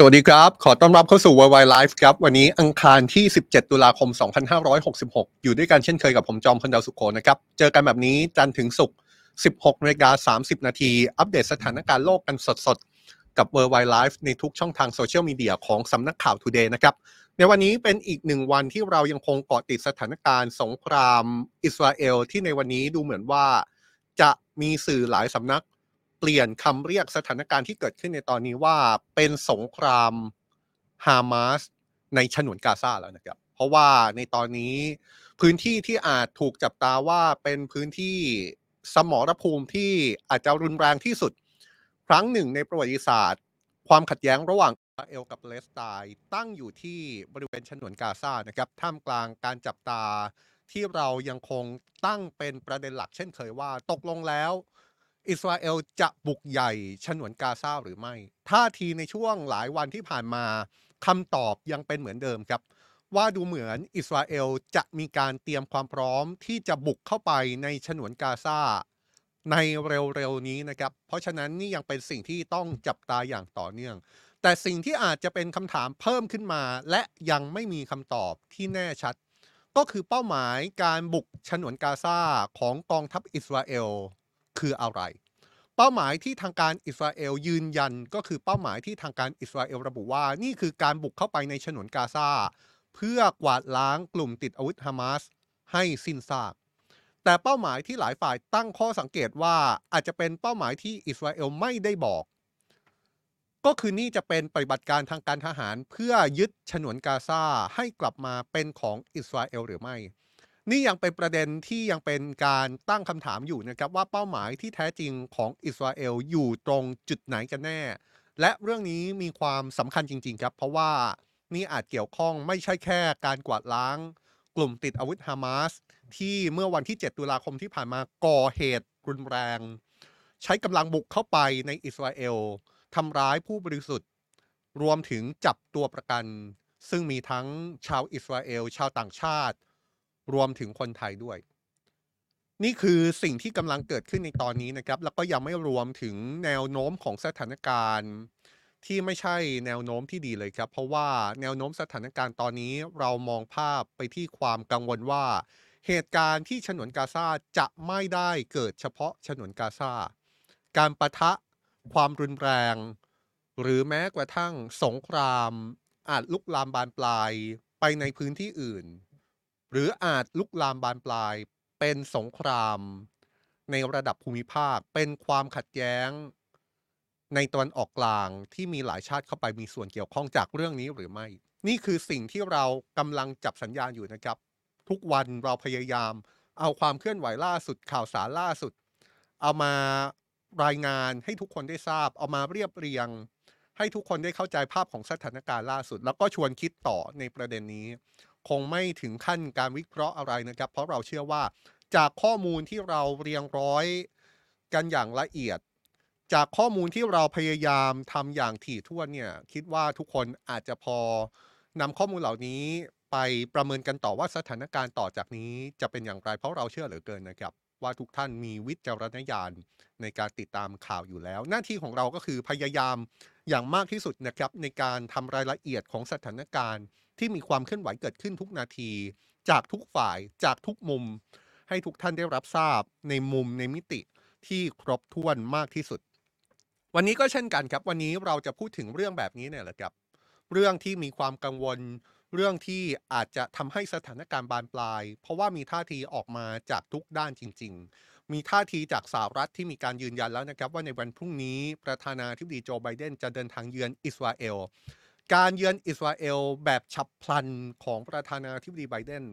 สวัสดีครับ ขอต้อนรับเข้าสู่ Worldwide Life ครับ วันนี้อังคารที่ 17 ตุลาคม 2566 อยู่ด้วยกันเช่นเคยกับผมจอมพลดาวสุโขนะครับ เจอกันแบบนี้จันทร์ถึงศุกร์ 16นาฬิกา30 นาที อัปเดตสถานการณ์โลกกันสดๆ กับ Worldwide Life ในทุกช่องทางโซเชียลมีเดียของสำนักข่าว Today นะครับ ในวันนี้เป็นอีกหนึ่งวันที่เรายังคงเกาะติดสถานการณ์สงครามอิสราเอลที่ในวันนี้ดูเหมือนว่า จะมีสื่อหลายสำนัก เปลี่ยนคำเรียกสถานการณ์ที่เกิดขึ้นในตอนนี้ว่าเป็นสงครามฮามาสในฉนวนกาซาแล้วนะครับ เพราะว่าในตอนนี้พื้นที่ที่อาจถูกจับตาว่าเป็นพื้นที่สมรภูมิที่อาจจะรุนแรงที่สุด ครั้งหนึ่งในประวัติศาสตร์ ความขัดแย้งระหว่างอิสราเอลกับปาเลสไตน์ตั้งอยู่ที่บริเวณฉนวนกาซานะครับท่ามกลางการจับตาที่เรายังคงตั้งเป็นประเด็นหลักเช่นเคยว่า ตกลงแล้ว อิสราเอลจะบุกใหญ่ฉนวนกาซาหรือไม่ท่าทีในช่วงหลายวันที่ผ่านมาคำตอบยังเป็นเหมือนเดิมครับ ว่าดูเหมือนอิสราเอลจะมีการเตรียมความพร้อมที่จะบุกเข้าไปในฉนวนกาซาในเร็วๆนี้นะครับ เพราะฉะนั้นนี่ยังเป็นสิ่งที่ต้องจับตาอย่างต่อเนื่อง แต่สิ่งที่อาจจะเป็นคำถามเพิ่มขึ้นมา และยังไม่มีคำตอบที่แน่ชัด ก็คือเป้าหมายการบุกฉนวนกาซาของกองทัพอิสราเอล คืออะไร เป้าหมายที่ทางการอิสราเอลยืนยันก็คือเป้าหมายที่ทางการอิสราเอลระบุว่า นี่คือการบุกเข้าไปในฉนวนกาซาเพื่อกวาดล้างกลุ่มติดอาวุธฮามาสให้สิ้นซากแต่เป้าหมายที่หลายฝ่ายตั้งข้อสังเกตว่าอาจจะเป็นเป้าหมายที่อิสราเอลไม่ได้บอก ก็คือนี่จะเป็นปฏิบัติการทางการทหารเพื่อยึดฉนวนกาซาให้กลับมาเป็นของอิสราเอลหรือไม่ นี่ยังเป็นประเด็นที่ยังเป็นการตั้งคำถามอยู่นะครับว่าเป้าหมายที่แท้จริงของอิสราเอลอยู่ตรงจุดไหนกันแน่ และเรื่องนี้มีความสำคัญจริง ๆ ครับ เพราะว่านี่อาจเกี่ยวข้องไม่ใช่แค่การกวาดล้าง กลุ่มติดอาวุธฮามาสที่เมื่อวันที่ 7 ตุลาคมที่ผ่านมาก่อเหตุรุนแรง ใช้กำลังบุกเข้าไปในอิสราเอลทำร้ายผู้บริสุทธิ์ รวมถึงจับตัวประกัน ซึ่งมีทั้งชาวอิสราเอล ชาวต่างชาติ รวมถึงคนไทยด้วย นี่คือสิ่งที่กำลังเกิดขึ้นในตอนนี้นะครับ แล้วก็ยังไม่รวมถึงแนวโน้มของสถานการณ์ที่ไม่ใช่แนวโน้มที่ดีเลยครับ เพราะว่าแนวโน้มสถานการณ์ตอนนี้เรามองภาพไปที่ความกังวลว่า เหตุการณ์ที่ฉนวนกาซาจะไม่ได้เกิดเฉพาะฉนวนกาซาการประทะความรุนแรง หรือแม้กระทั่งสงคราม อาจลุกลามบานปลายไปในพื้นที่อื่น หรืออาจลุกลามบานปลายเป็นสงคราม ในระดับภูมิภาค เป็นความขัดแย้ง ในตะวันออกกลางที่มีหลายชาติเข้าไปมีส่วนเกี่ยวข้องจากเรื่องนี้หรือไม่ นี่คือสิ่งที่เรากำลังจับสัญญาณอยู่นะครับ ทุกวันเราพยายาม เอาความเคลื่อนไหวล่าสุดข่าวสารล่าสุด เอามารายงานให้ทุกคนได้ทราบ เอามาเรียบเรียง ให้ทุกคนได้เข้าใจภาพของสถานการณ์ล่าสุด แล้วก็ชวนคิดต่อในประเด็นนี้ คงไม่ถึงขั้นการวิเคราะห์อะไรนะครับ เพราะเราเชื่อว่าจากข้อมูลที่เราเรียงร้อยกันอย่างละเอียด จากข้อมูลที่เราพยายามทำอย่างถี่ถ้วนเนี่ยคิดว่าทุกคนอาจจะพอนำข้อมูลเหล่านี้ไปประเมินกันต่อว่าสถานการณ์ต่อจากนี้จะเป็นอย่างไรเพราะเราเชื่อเหลือเกินนะครับ ว่าทุกท่านมีวิจารณญาณในการติดตามข่าวอยู่แล้ว หน้าที่ของเราก็คือพยายามอย่างมากที่สุดนะครับในการทำรายละเอียดของสถานการณ์ ที่มีความเคลื่อนไหวเกิดขึ้นทุกนาที จากทุกฝ่ายจากทุกมุม ให้ทุกท่านได้รับทราบในมุมในมิติที่ครบถ้วนมากที่สุด วันนี้ก็เช่นกันครับ วันนี้เราจะพูดถึงเรื่องแบบนี้เนี่ยแหละครับ เรื่องที่มีความกังวล เรื่องที่อาจจะทำให้สถานการณ์บานปลาย เพราะว่ามีท่าทีออกมาจากทุกด้านจริง ๆ มีท่าทีจากสหรัฐที่มีการยืนยันแล้วนะครับ ว่าในวันพรุ่งนี้ประธานาธิบดีโจไบเดนจะเดินทางเยือนอิสราเอล การเยือนอิสราเอลแบบฉับพลันของประธานาธิบดีไบเดน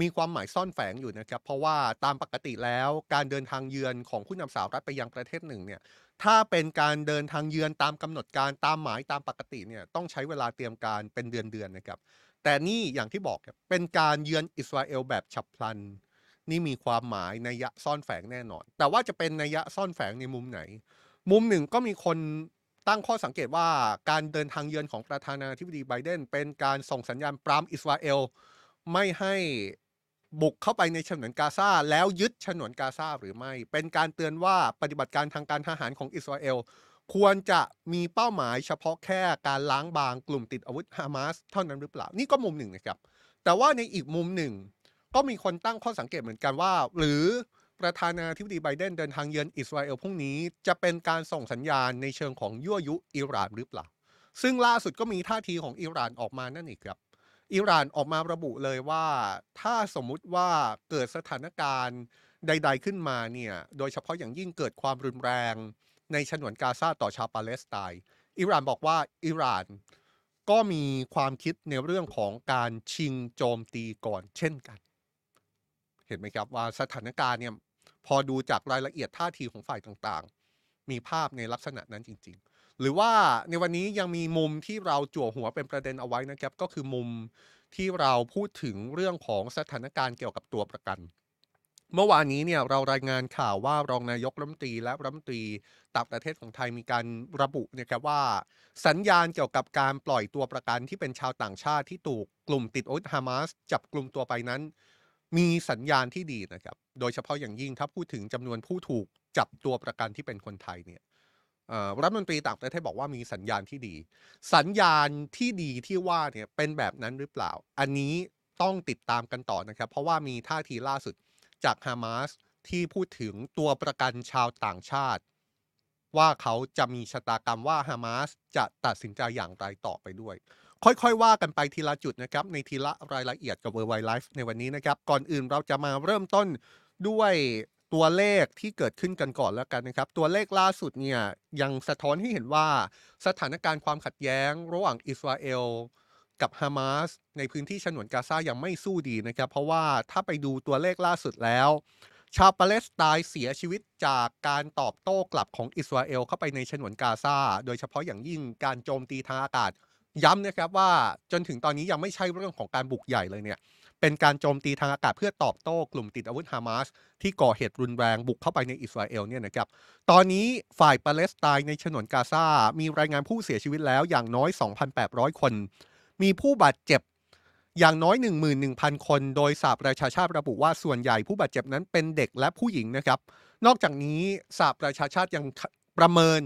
มีความหมายซ่อนแฝงอยู่นะครับ เพราะว่าตามปกติแล้วการเดินทางเยือนของผู้นำสหรัฐไปยังประเทศหนึ่งเนี่ยถ้าเป็นการเดินทางเยือนตามกำหนดการตามหมายตามปกติเนี่ยต้องใช้เวลาเตรียมการเป็นเดือนๆนนะครับ แต่นี่อย่างที่บอกครับเป็นการเยือนอิสราเอลแบบฉับพลัน นี่มีความหมายนัยยะซ่อนแฝงแน่นอน แต่ว่าจะเป็นนัยยะซ่อนแฝงในมุมไหน มุมหนึ่งก็มีคน ตั้งข้อสังเกตว่าการเดินทางเยือนของประธานาธิบดีไบเดนเป็นการส่งสัญญาณปรามอิสราเอล ไม่ให้บุกเข้าไปในฉนวนกาซาแล้วยึดฉนวนกาซาหรือไม่ เป็นการเตือนว่าปฏิบัติการทางการทหารของอิสราเอล ควรจะมีเป้าหมายเฉพาะแค่การล้างบางกลุ่มติดอาวุธฮามาสเท่านั้นหรือเปล่า นี่ก็มุมหนึ่งนะครับ แต่ว่าในอีกมุมหนึ่ง ก็มีคนตั้งข้อสังเกตเหมือนกันว่า หรือ ประธานาธิบดีไบเดนเดินทางเยือนอิสราเอลพรุ่งนี้ จะเป็นการส่งสัญญาณในเชิงของยั่วยุอิหร่านหรือเปล่า ซึ่งล่าสุดก็มีท่าทีของอิหร่านออกมานั่นเองครับ อิหร่านออกมาระบุเลยว่า ถ้าสมมุติว่าเกิดสถานการณ์ใด ๆขึ้นมาเนี่ยโดยเฉพาะอย่างยิ่งเกิดความรุนแรง ในฉนวนกาซาต่อชาวปาเลสไตน์อิหร่านบอกว่าอิหร่านก็มีความคิดในเรื่องของการชิงโจมตีก่อนเช่นกัน เห็นไหมครับว่าสถานการณ์เนี่ย พอดูจากรายละเอียดท่าทีของฝ่ายต่างๆ มีภาพในลักษณะนั้นจริง ๆ หรือว่าในวันนี้ยังมีมุมที่เราจั่วหัวเป็นประเด็นเอาไว้นะครับ ก็คือมุมที่เราพูดถึงเรื่องของสถานการณ์เกี่ยวกับตัวประกัน เมื่อวานนี้เนี่ยเรารายงานข่าวว่ารองนายกรัฐมนตรีและรัฐมนตรีต่างประเทศของไทยมีการระบุนะครับว่า สัญญาณเกี่ยวกับการปล่อยตัวประกันที่เป็นชาวต่างชาติที่ถูกกลุ่มติดอาวุธฮามาสจับกลุ่มตัวไปนั้น มีสัญญาณที่ดีนะครับ โดยเฉพาะอย่างยิ่งถ้าพูดถึงจำนวนผู้ถูกจับตัวประกันที่เป็นคนไทยเนี่ยรัฐมนตรีต่างประเทศบอกว่ามีสัญญาณที่ดี สัญญาณที่ดีที่ว่าเนี่ยเป็นแบบนั้นหรือเปล่า อันนี้ต้องติดตามกันต่อนะครับ เพราะว่ามีท่าทีล่าสุดจากฮามาสที่พูดถึงตัวประกันชาวต่างชาติ ว่าเขาจะมีชะตากรรมว่าฮามาสจะตัดสินใจอย่างไรต่อไปด้วย ค่อยๆ ว่ากันไปทีละจุดนะครับ ในทีละรายละเอียดกับเวอร์ไวไลฟ์ในวันนี้นะครับ ก่อนอื่นเราจะมาเริ่มต้นด้วยตัวเลขที่เกิดขึ้นกันก่อนแล้วกันนะครับ ตัวเลขล่าสุดเนี่ยยังสะท้อนให้เห็นว่าสถานการณ์ความขัดแย้ง ระหว่างอิสราเอลกับฮามาสในพื้นที่ฉนวนกาซายังไม่สู้ดีนะครับ เพราะว่าถ้าไปดูตัวเลขล่าสุดแล้ว ชาวปาเลสไตน์เสียชีวิตจากการตอบโต้กลับของอิสราเอลเข้าไปในฉนวนกาซาโดยเฉพาะอย่างยิ่งการโจมตีทางอากาศ ย้ำนะครับว่าจนถึงตอนนี้ยังไม่ใช่เรื่องของการบุกใหญ่เลยเนี่ยเป็นการโจมตีทางอากาศเพื่อตอบโต้กลุ่มติดอาวุธฮามาสที่ก่อเหตุรุนแรงบุกเข้าไปในอิสราเอลเนี่ยนะครับตอนนี้ฝ่ายปาเลสไตน์ในฉนวนกาซา มีรายงานผู้เสียชีวิตแล้วอย่างน้อย 2,800 คน มีผู้บาดเจ็บอย่างน้อย 11,000 คน โดยสหประชาชาติระบุว่าส่วนใหญ่ผู้บาดเจ็บนั้นเป็นเด็กและผู้หญิงนะครับ นอกจากนี้สหประชาชาติยังประเมิน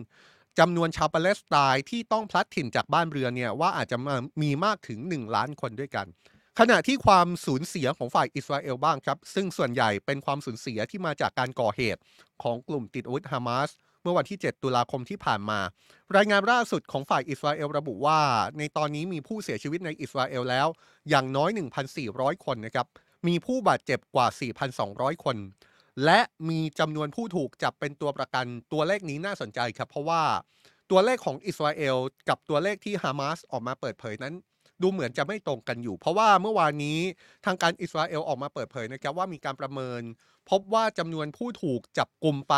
จำนวนชาวปาเลสไตน์ที่ต้องพลัดถิ่นจากบ้านเรือนเนี่ยว่าอาจจะมีมากถึง 1 ล้านคนด้วยกัน ขณะที่ความสูญเสียของฝ่ายอิสราเอลบ้างครับ ซึ่งส่วนใหญ่เป็นความสูญเสียที่มาจากการก่อเหตุของกลุ่มติดอาวุธฮามาสเมื่อวันที่ 7 ตุลาคมที่ผ่านมา รายงานล่าสุดของฝ่ายอิสราเอลระบุว่า ในตอนนี้มีผู้เสียชีวิตในอิสราเอลแล้ว อย่างน้อย 1,400 คนนะครับมีผู้บาดเจ็บกว่า 4,200 คน และมีจำนวนผู้ถูกจับเป็นตัวประกันตัวเลขนี้น่าสนใจครับ เพราะว่าตัวเลขของอิสราเอลกับตัวเลขที่ฮามาสออกมาเปิดเผยนั้น ดูเหมือนจะไม่ตรงกันอยู่ เพราะว่าเมื่อวานนี้ทางการอิสราเอลออกมาเปิดเผยนะครับว่ามีการประเมิน พบว่าจำนวนผู้ถูกจับกลุ่มไป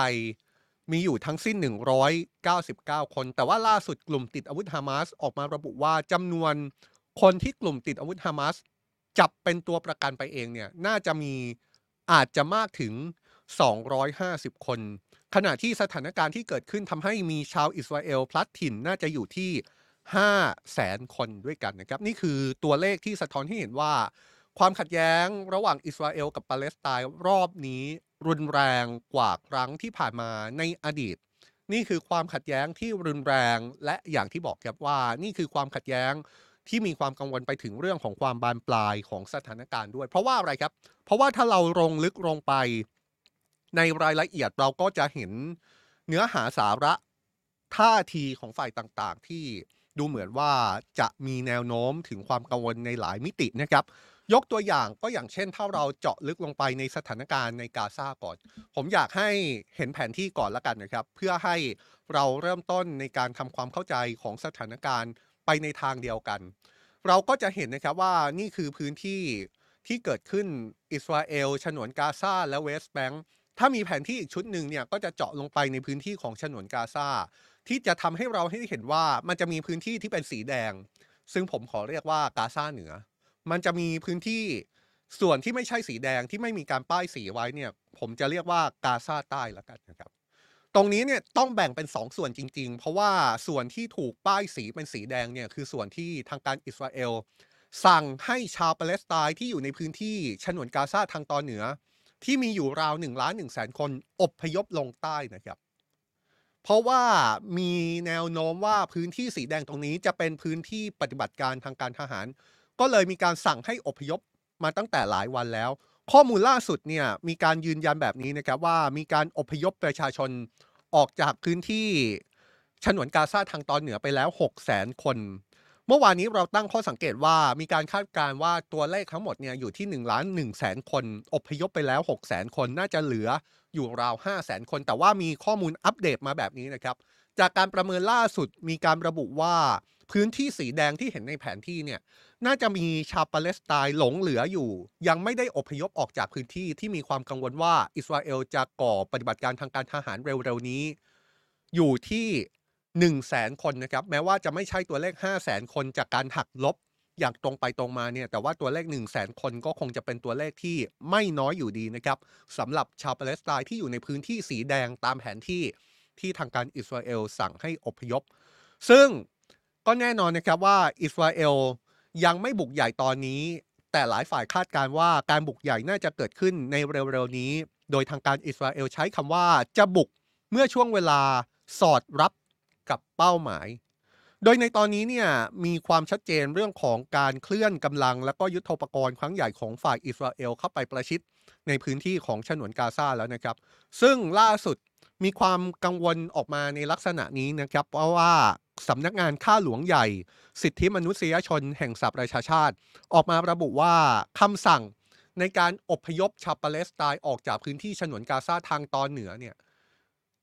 มีอยู่ทั้งสิ้น 199 คน แต่ว่าล่าสุดกลุ่มติดอาวุธฮามาสออกมาระบุว่าจำนวนคนที่กลุ่มติดอาวุธฮามาสจับเป็นตัวประกันไปเองเนี่ยน่าจะมีอาจจะมากถึง 250 คน ขณะที่สถานการณ์ที่เกิดขึ้นทำให้มีชาวอิสราเอลพลัดถิ่นน่าจะอยู่ที่5แสนคนด้วยกันนะครับ นี่คือตัวเลขที่สะท้อนให้เห็นว่า ความขัดแย้งระหว่างอิสราเอลกับปาเลสไตน์รอบนี้ รุนแรงกว่าครั้งที่ผ่านมาในอดีต นี่คือความขัดแย้งที่รุนแรงและอย่างที่บอกครับว่า นี่คือความขัดแย้งที่มีความกังวลไปถึงเรื่องของความบานปลายของสถานการณ์ด้วย เพราะว่าอะไรครับ เพราะว่าถ้าเราลงลึกลงไป ในรายละเอียดเราก็จะเห็นเนื้อหาสาระท่าทีของฝ่ายต่างๆ ที่ดูเหมือนว่าจะมีแนวโน้มถึงความกังวลในหลายมิตินะครับ ยกตัวอย่างก็อย่างเช่น ถ้าเราเจาะลึกลงไปในสถานการณ์ในกาซาก่อน ผมอยากให้เห็นแผนที่ก่อนละกันนะครับ เพื่อให้เราเริ่มต้นในการทำความเข้าใจของสถานการณ์ไปในทางเดียวกัน เราก็จะเห็นนะครับว่านี่คือพื้นที่ที่เกิดขึ้นอิสราเอลฉนวนกาซาและเวสต์แบงค์ ถ้ามีแผนที่อีกชุดหนึ่งเนี่ยก็จะเจาะลงไปในพื้นที่ของฉนวนกาซาที่จะทำให้เราให้เห็นว่ามันจะมีพื้นที่ที่เป็นสีแดง ซึ่งผมขอเรียกว่ากาซาเหนือ มันจะมีพื้นที่ส่วนที่ไม่ใช่สีแดงที่ไม่มีการป้ายสีไว้เนี่ย ผมจะเรียกว่ากาซาใต้ละกันนะครับ ตรงนี้เนี่ยต้องแบ่งเป็น 2 ส่วนจริง ๆ เพราะว่าส่วนที่ถูกป้ายสีเป็นสีแดงเนี่ยคือส่วนที่ทางการอิสราเอลสั่งให้ชาวปาเลสไตน์ที่อยู่ในพื้นที่ฉนวนกาซาทางตอนเหนือ ที่มีอยู่ราว1ล้าน1แสนคนอบพยพลงใต้นะครับ เพราะว่ามีแนวโน้มว่าพื้นที่สีแดงตรงนี้จะเป็นพื้นที่ปฏิบัติการทางการทหาร ก็เลยมีการสั่งให้อพยพมาตั้งแต่หลายวันแล้ว ข้อมูลล่าสุดเนี่ยมีการยืนยันแบบนี้นะครับว่ามีการอพยพประชาชนออกจากพื้นที่ฉนวนกาซาทางตอนเหนือไปแล้ว6 0 0 0 0 0 คน เมื่อวานนี้เราตั้งข้อสังเกตว่ามีการคาดการณ์ว่าตัวเลขทั้งหมดเนี่ยอยู่ที่1ล้าน1แสนคน อพยพไปแล้ว6 0 0 0 0 0คนน่าจะเหลืออยู่ราว5 0 0 0 0 0คน แต่ว่ามีข้อมูลอัปเดตมาแบบนี้นะครับ จากการประเมินล่าสุดมีการระบุว่าพื้นที่สีแดงที่เห็นในแผนที่เนี่ยน่าจะมีชาวปาเลสไตน์หลงเหลืออยู่ ยังไม่ได้อพยพออกจากพื้นที่ที่มีความกังวลว่าอิสราเอลจะก่อปฏิบัติการทางการทหารเร็วๆนี้ อยู่ที่ 1 0 0 0 0แสนคนนะครับ แม้ว่าจะไม่ใช่ตัวเลข 5 0 0แสนคนจากการหักลบอย่างตรงไปตรงมาเนี่ย แต่ว่าตัวเลข 1 0 0 0 0แสนคนก็คงจะเป็นตัวเลขที่ไม่น้อยอยู่ดีนะครับสำหรับชาวปาเลสไตน์ที่อยู่ในพื้นที่สีแดงตามแผนที่ที่ทางการอิสราเอลสั่งให้อพยพ ซึ่งก็แน่นอนนะครับว่าอิสราเอลยังไม่บุกใหญ่ตอนนี้ แต่หลายฝ่ายคาดการว่าการบุกใหญ่น่าจะเกิดขึ้นในเร็วๆนี้ โดยทางการอิสราเอลใช้คำว่าจะบุกเมื่อช่วงเวลาสอดรับ กับเป้าหมาย โดยในตอนนี้เนี่ยมีความชัดเจนเรื่องของการเคลื่อนกำลัง และก็ยุทโธปกรณ์ครั้งใหญ่ของฝ่ายอิสราเอลเข้าไปประชิดในพื้นที่ของฉนวนกาซาแล้วนะครับ ซึ่งล่าสุดมีความกังวลออกมาในลักษณะนี้นะครับ เพราะว่าสำนักงานข้าหลวงใหญ่ สิทธิมนุษยชนแห่งสหประชาชาติ ออกมาระบุว่าคำสั่งในการอบพยพชาวปาเลสไตน์ออกจากพื้นที่ฉนวนกาซาทางตอนเหนือเนี่ย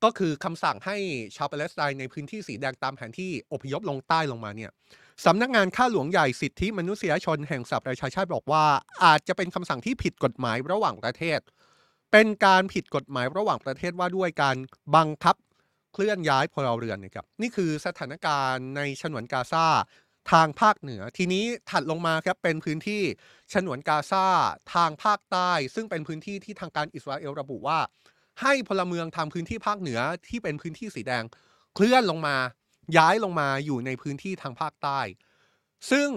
ก็คือคำสั่งให้ชาวปาเลสไตน์ในพื้นที่สีแดงตามแผนที่อพยพลงใต้ลงมาเนี่ยสำนักงานข้าหลวงใหญ่สิทธิมนุษยชนแห่งสหประชาชาติบอกว่า อาจจะเป็นคำสั่งที่ผิดกฎหมายระหว่างประเทศ เป็นการผิดกฎหมายระหว่างประเทศว่าด้วยการบังคับเคลื่อนย้ายพลเรือนนะครับนี่คือสถานการณ์ในฉนวนกาซาทางภาคเหนือ ทีนี้ถัดลงมาครับเป็นพื้นที่ฉนวนกาซาทางภาคใต้ ซึ่งเป็นพื้นที่ที่ทางการอิสราเอลระบุว่า ให้พลเมืองทางพื้นที่ภาคเหนือที่เป็นพื้นที่สีแดง เคลื่อนลงมา ย้ายลงมาอยู่ในพื้นที่ทางภาคใต้ ซึ่ง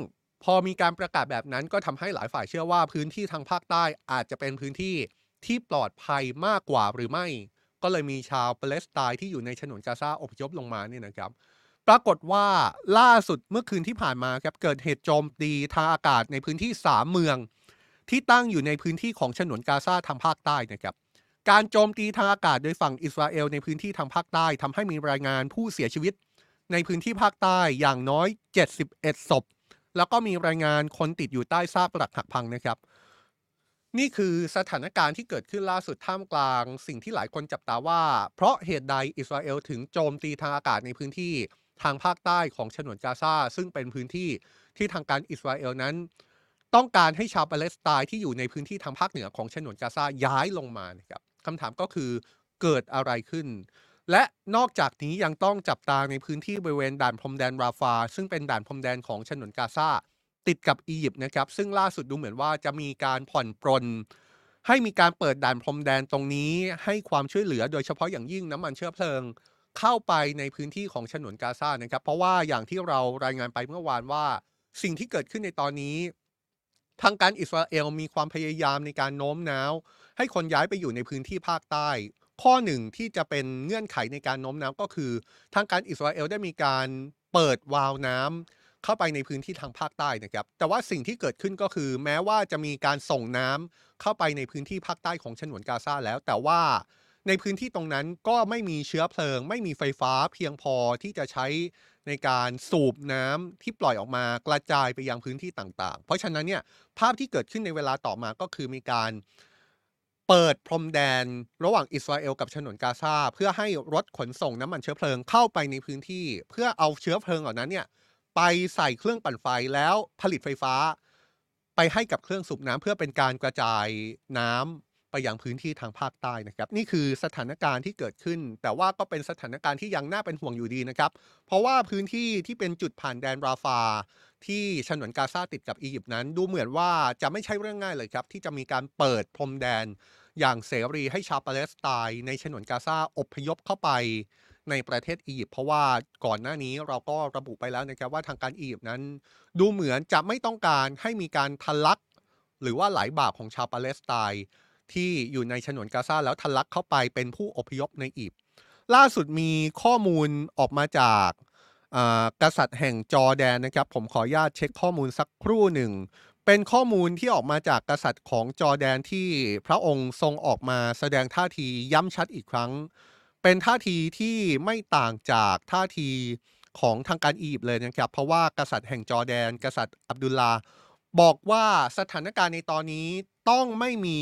พอมีการประกาศแบบนั้นก็ทำให้หลายฝ่ายเชื่อว่าพื้นที่ทางภาคใต้อาจจะเป็นพื้นที่ที่ปลอดภัยมากกว่าหรือไม่ ก็เลยมีชาวปาเลสไตน์ที่อยู่ในฉนวนกาซาอพยพลงมาเนี่ยนะครับ ปรากฏว่าล่าสุดเมื่อคืนที่ผ่านมาครับเกิดเหตุโจมตีทางอากาศในพื้นที่ 3 เมือง ที่ตั้งอยู่ในพื้นที่ของฉนวนกาซาทางภาคใต้นะครับ การโจมตีทางอากาศโดยฝั่งอิสราเอลในพื้นที่ทางภาคใต้ทำให้มีรายงานผู้เสียชีวิต ในพื้นที่ภาคใต้อย่างน้อย 71 ศพ แล้วก็มีรายงานคนติดอยู่ใต้ซากปรักหักพังนะครับ นี่คือสถานการณ์ที่เกิดขึ้นล่าสุดท่ามกลาง สิ่งที่หลายคนจับตาว่า เพราะเหตุใดอิสราเอลถึงโจมตีทางอากาศในพื้นที่ทางภาคใต้ของฉนวนกาซาซึ่งเป็นพื้นที่ที่ทางการอิสราเอลนั้น ต้องการให้ชาวปาเลสไตน์ที่อยู่ในพื้นที่ทางภาคเหนือของฉนวนกาซาย้ายลงมานะครับ คำถามก็คือเกิดอะไรขึ้น และนอกจากนี้ยังต้องจับตาในพื้นที่บริเวณด่านพรมแดนราฟา ซึ่งเป็นด่านพรมแดนของฉนวนกาซาติดกับอียิปต์นะครับ ซึ่งล่าสุดดูเหมือนว่าจะมีการผ่อนปรน ให้มีการเปิดด่านพรมแดนตรงนี้ ให้ความช่วยเหลือโดยเฉพาะอย่างยิ่งน้ำมันเชื้อเพลิง เข้าไปในพื้นที่ของฉนวนกาซานะครับ เพราะว่าอย่างที่เรารายงานไปเมื่อวานว่า สิ่งที่เกิดขึ้นในตอนนี้ ทางการอิสราเอลมีความพยายามในการโน้มน้าว ให้คนย้ายไปอยู่ในพื้นที่ภาคใต้ ข้อหนึ่งที่จะเป็นเงื่อนไขในการโน้มน้าวก็คือ ทางการอิสราเอลได้มีการเปิดวาล์วน้ำเข้าไปในพื้นที่ทางภาคใต้นะครับ แต่ว่าสิ่งที่เกิดขึ้นก็คือ แม้ว่าจะมีการส่งน้ำเข้าไปในพื้นที่ภาคใต้ของฉนวนกาซาแล้ว แต่ว่าในพื้นที่ตรงนั้นก็ไม่มีเชื้อเพลิง ไม่มีไฟฟ้าเพียงพอที่จะใช้ในการสูบน้ำที่ปล่อยออกมากระจายไปยังพื้นที่ต่างๆ เพราะฉะนั้นเนี่ยภาพที่เกิดขึ้นในเวลาต่อมาก็คือมีการ เปิดพรมแดนระหว่างอิสราเอลกับฉนวนกาซาเพื่อให้รถขนส่งน้ำมันเชื้อเพลิงเข้าไปในพื้นที่ เพื่อเอาเชื้อเพลิงเหล่านั้นเนี่ยไปใส่เครื่องปั่นไฟแล้วผลิตไฟฟ้า ไปให้กับเครื่องสูบน้ำเพื่อเป็นการกระจายน้ำไปยังพื้นที่ทางภาคใต้นะครับ นี่คือสถานการณ์ที่เกิดขึ้น แต่ว่าก็เป็นสถานการณ์ที่ยังน่าเป็นห่วงอยู่ดีนะครับ เพราะว่าพื้นที่ที่เป็นจุดผ่านแดนราฟา ที่ฉนวนกาซาติดกับอียิปต์นั้น ดูเหมือนว่าจะไม่ใช่เรื่องง่ายเลยครับ ที่จะมีการเปิดพรมแดน อย่างเสรีให้ชาวปาเลสไตน์ในฉนวนกาซาอพยพเข้าไปในประเทศอียิปต์เพราะว่าก่อนหน้านี้เราก็ระบุไปแล้วนะครับว่าทางการอียิปต์นั้น ดูเหมือนจะไม่ต้องการให้มีการทะลัก หรือว่าไหลบาของชาวปาเลสไตน์ที่อยู่ในฉนวนกาซาแล้วทะลักเข้าไปเป็นผู้อพยพในอียิปต์ล่าสุดมีข้อมูลออกมาจาก กษัตริย์แห่งจอแดนนะครับ ผมขออนุญาตเช็คข้อมูลสักครู่หนึ่ง เป็นข้อมูลที่ออกมาจากกษัตริย์ของจอแดนที่พระองค์ทรงออกมาแสดงท่าทีย้ำชัดอีกครั้ง เป็นท่าทีที่ไม่ต่างจากท่าทีของทางการอียิปต์เลยนะครับ เพราะว่ากษัตริย์แห่งจอแดน กษัตริย์อับดุลลาบอกว่าสถานการณ์ในตอนนี้ต้องไม่มี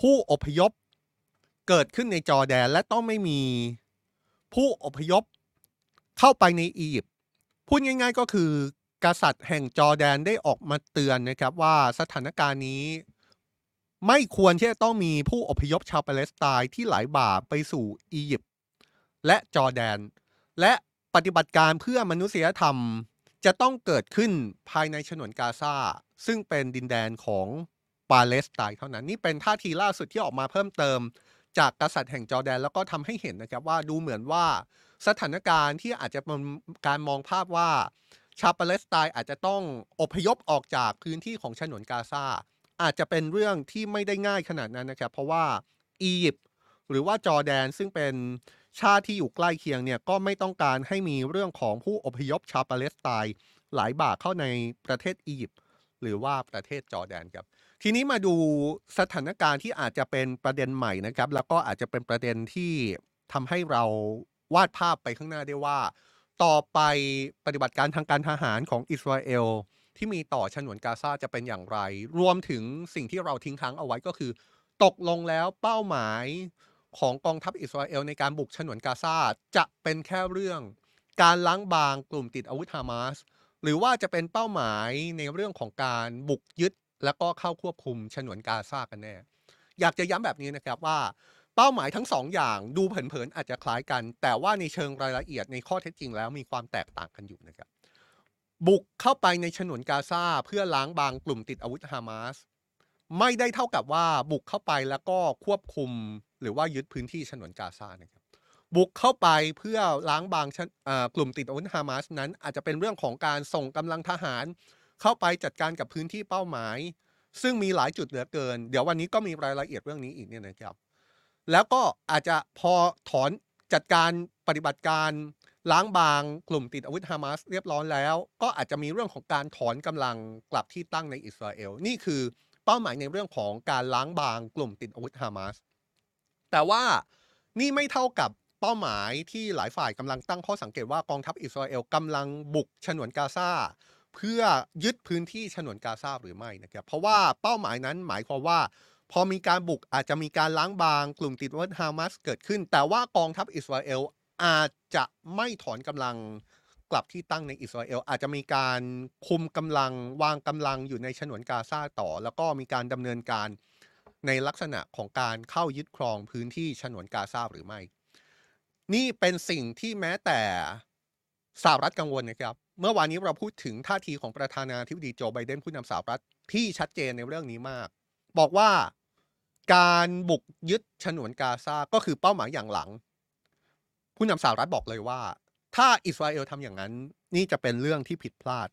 ผู้อพยพเกิดขึ้นในจอแดนและต้องไม่มีผู้อพยพ เข้าไปในอียิปต์พูดง่าย ๆ ก็คือกษัตริย์แห่งจอร์แดนได้ออกมาเตือนนะครับว่าสถานการณ์นี้ไม่ควรที่จะต้องมีผู้อพยพชาวปาเลสไตน์ที่ไหลบ่าไปสู่อียิปต์และจอร์แดน และปฏิบัติการเพื่อมนุษยธรรมจะต้องเกิดขึ้นภายในฉนวนกาซาซึ่งเป็นดินแดนของปาเลสไตน์เท่านั้น นี่เป็นท่าทีล่าสุดที่ออกมาเพิ่มเติม จากกษัตริย์แห่งจอร์แดนแล้วก็ทำให้เห็นนะครับว่าดูเหมือนว่า สถานการณ์ที่อาจจะเป็นการมองภาพว่า ชาวปาเลสไตน์อาจจะต้องอพยพออกจากพื้นที่ของฉนวนกาซาอาจจะเป็นเรื่องที่ไม่ได้ง่ายขนาดนั้นนะครับ เพราะว่าอียิปต์หรือว่าจอร์แดนซึ่งเป็นชาติที่อยู่ใกล้เคียงเนี่ยก็ไม่ต้องการให้มีเรื่องของผู้อพยพชาวปาเลสไตน์หลายบาทเข้าในประเทศอียิปต์หรือว่าประเทศจอร์แดนครับ ทีนี้มาดูสถานการณ์ที่อาจจะเป็นประเด็นใหม่นะครับ แล้วก็อาจจะเป็นประเด็นที่ทำให้เรา วาดภาพไปข้างหน้าได้ว่า ต่อไปปฏิบัติการทางการทหารของอิสราเอลที่มีต่อฉนวนกาซาจะเป็นอย่างไร รวมถึงสิ่งที่เราทิ้งค้างเอาไว้ก็คือ ตกลงแล้วเป้าหมายของกองทัพอิสราเอลในการบุกฉนวนกาซาจะเป็นแค่เรื่องการล้างบางกลุ่มติดอาวุธฮามาสหรือว่าจะเป็นเป้าหมายในเรื่องของการบุกยึด แล้วก็เข้าควบคุมฉนวนกาซากันแน่ อยากจะย้ำแบบนี้นะครับว่า เป้าหมายทั้งสองอย่างดูเผินๆอาจจะคล้ายกัน แต่ว่าในเชิงรายละเอียดในข้อเท็จจริงแล้วมีความแตกต่างกันอยู่นะครับ บุกเข้าไปในฉนวนกาซาเพื่อล้างบางกลุ่มติดอาวุธฮามาสไม่ได้เท่ากับว่าบุกเข้าไปแล้วก็ควบคุม หรือว่ายึดพื้นที่ฉนวนกาซานะครับบุกเข้าไปเพื่อล้างบางกลุ่มติดอาวุธฮามาสนั้น อาจจะเป็นเรื่องของการส่งกำลังทหาร เข้าไปจัดการกับพื้นที่เป้าหมาย ซึ่งมีหลายจุดเหลือเกิน เดี๋ยววันนี้ก็มีรายละเอียดเรื่องนี้อีกเนี่ยนะครับ แล้วก็อาจจะพอถอนจัดการปฏิบัติการล้างบางกลุ่มติดอาวุธฮามาสเรียบร้อยแล้ว ก็อาจจะมีเรื่องของการถอนกำลังกลับที่ตั้งในอิสราเอล นี่คือเป้าหมายในเรื่องของการล้างบางกลุ่มติดอาวุธฮามาสแต่ว่านี่ไม่เท่ากับเป้าหมายที่หลายฝ่ายกำลังตั้งข้อสังเกตว่ากองทัพอิสราเอลกำลังบุกฉนวนกาซาเพื่อยึดพื้นที่ฉนวนกาซาหรือไม่นะครับเพราะว่าเป้าหมายนั้นหมายความว่า พอมีการบุกอาจจะมีการล้างบางกลุ่มติดอาวุธฮามาสเกิดขึ้น แต่ว่ากองทัพอิสราเอลอาจจะไม่ถอนกำลังกลับที่ตั้งในอิสราเอลอาจจะมีการคุมกำลังวางกำลังอยู่ในฉนวนกาซาต่อ แล้วก็มีการดำเนินการในลักษณะของการเข้ายึดครองพื้นที่ฉนวนกาซาหรือไม่ นี่เป็นสิ่งที่แม้แต่สหรัฐกังวลนะครับ เมื่อวานนี้เราพูดถึงท่าทีของประธานาธิบดีโจไบเดนผู้นำสหรัฐที่ชัดเจนในเรื่องนี้มาก บอกว่า การบุกยึดฉนวนกาซาก็คือเป้าหมายอย่างหลัง ผู้นำสหรัฐบอกเลยว่า ถ้าอิสราเอลทำอย่างนั้น นี่จะเป็นเรื่องที่ผิดพลาด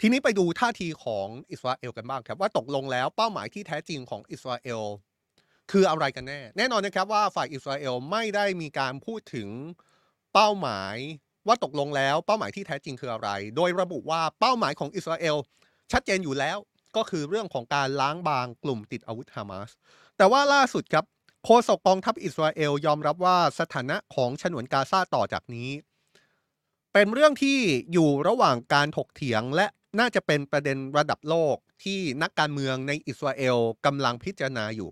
ทีนี้ไปดูท่าทีของอิสราเอลกันบ้างครับ ว่าตกลงแล้วเป้าหมายที่แท้จริงของอิสราเอลคืออะไรกันแน่ แน่นอนนะครับว่าฝ่ายอิสราเอลไม่ได้มีการพูดถึงเป้าหมายว่าตกลงแล้วเป้าหมายที่แท้จริงคืออะไร โดยระบุว่าเป้าหมายของอิสราเอลชัดเจนอยู่แล้ว ก็คือเรื่องของการล้างบางกลุ่มติดอาวุธฮามาสแต่ว่าล่าสุดครับโฆษกกองทัพอิสราเอลยอมรับว่าสถานะของฉนวนกาซาต่อจากนี้ เป็นเรื่องที่อยู่ระหว่างการถกเถียงและน่าจะเป็นประเด็นระดับโลกที่นักการเมืองในอิสราเอลกำลังพิจารณาอยู่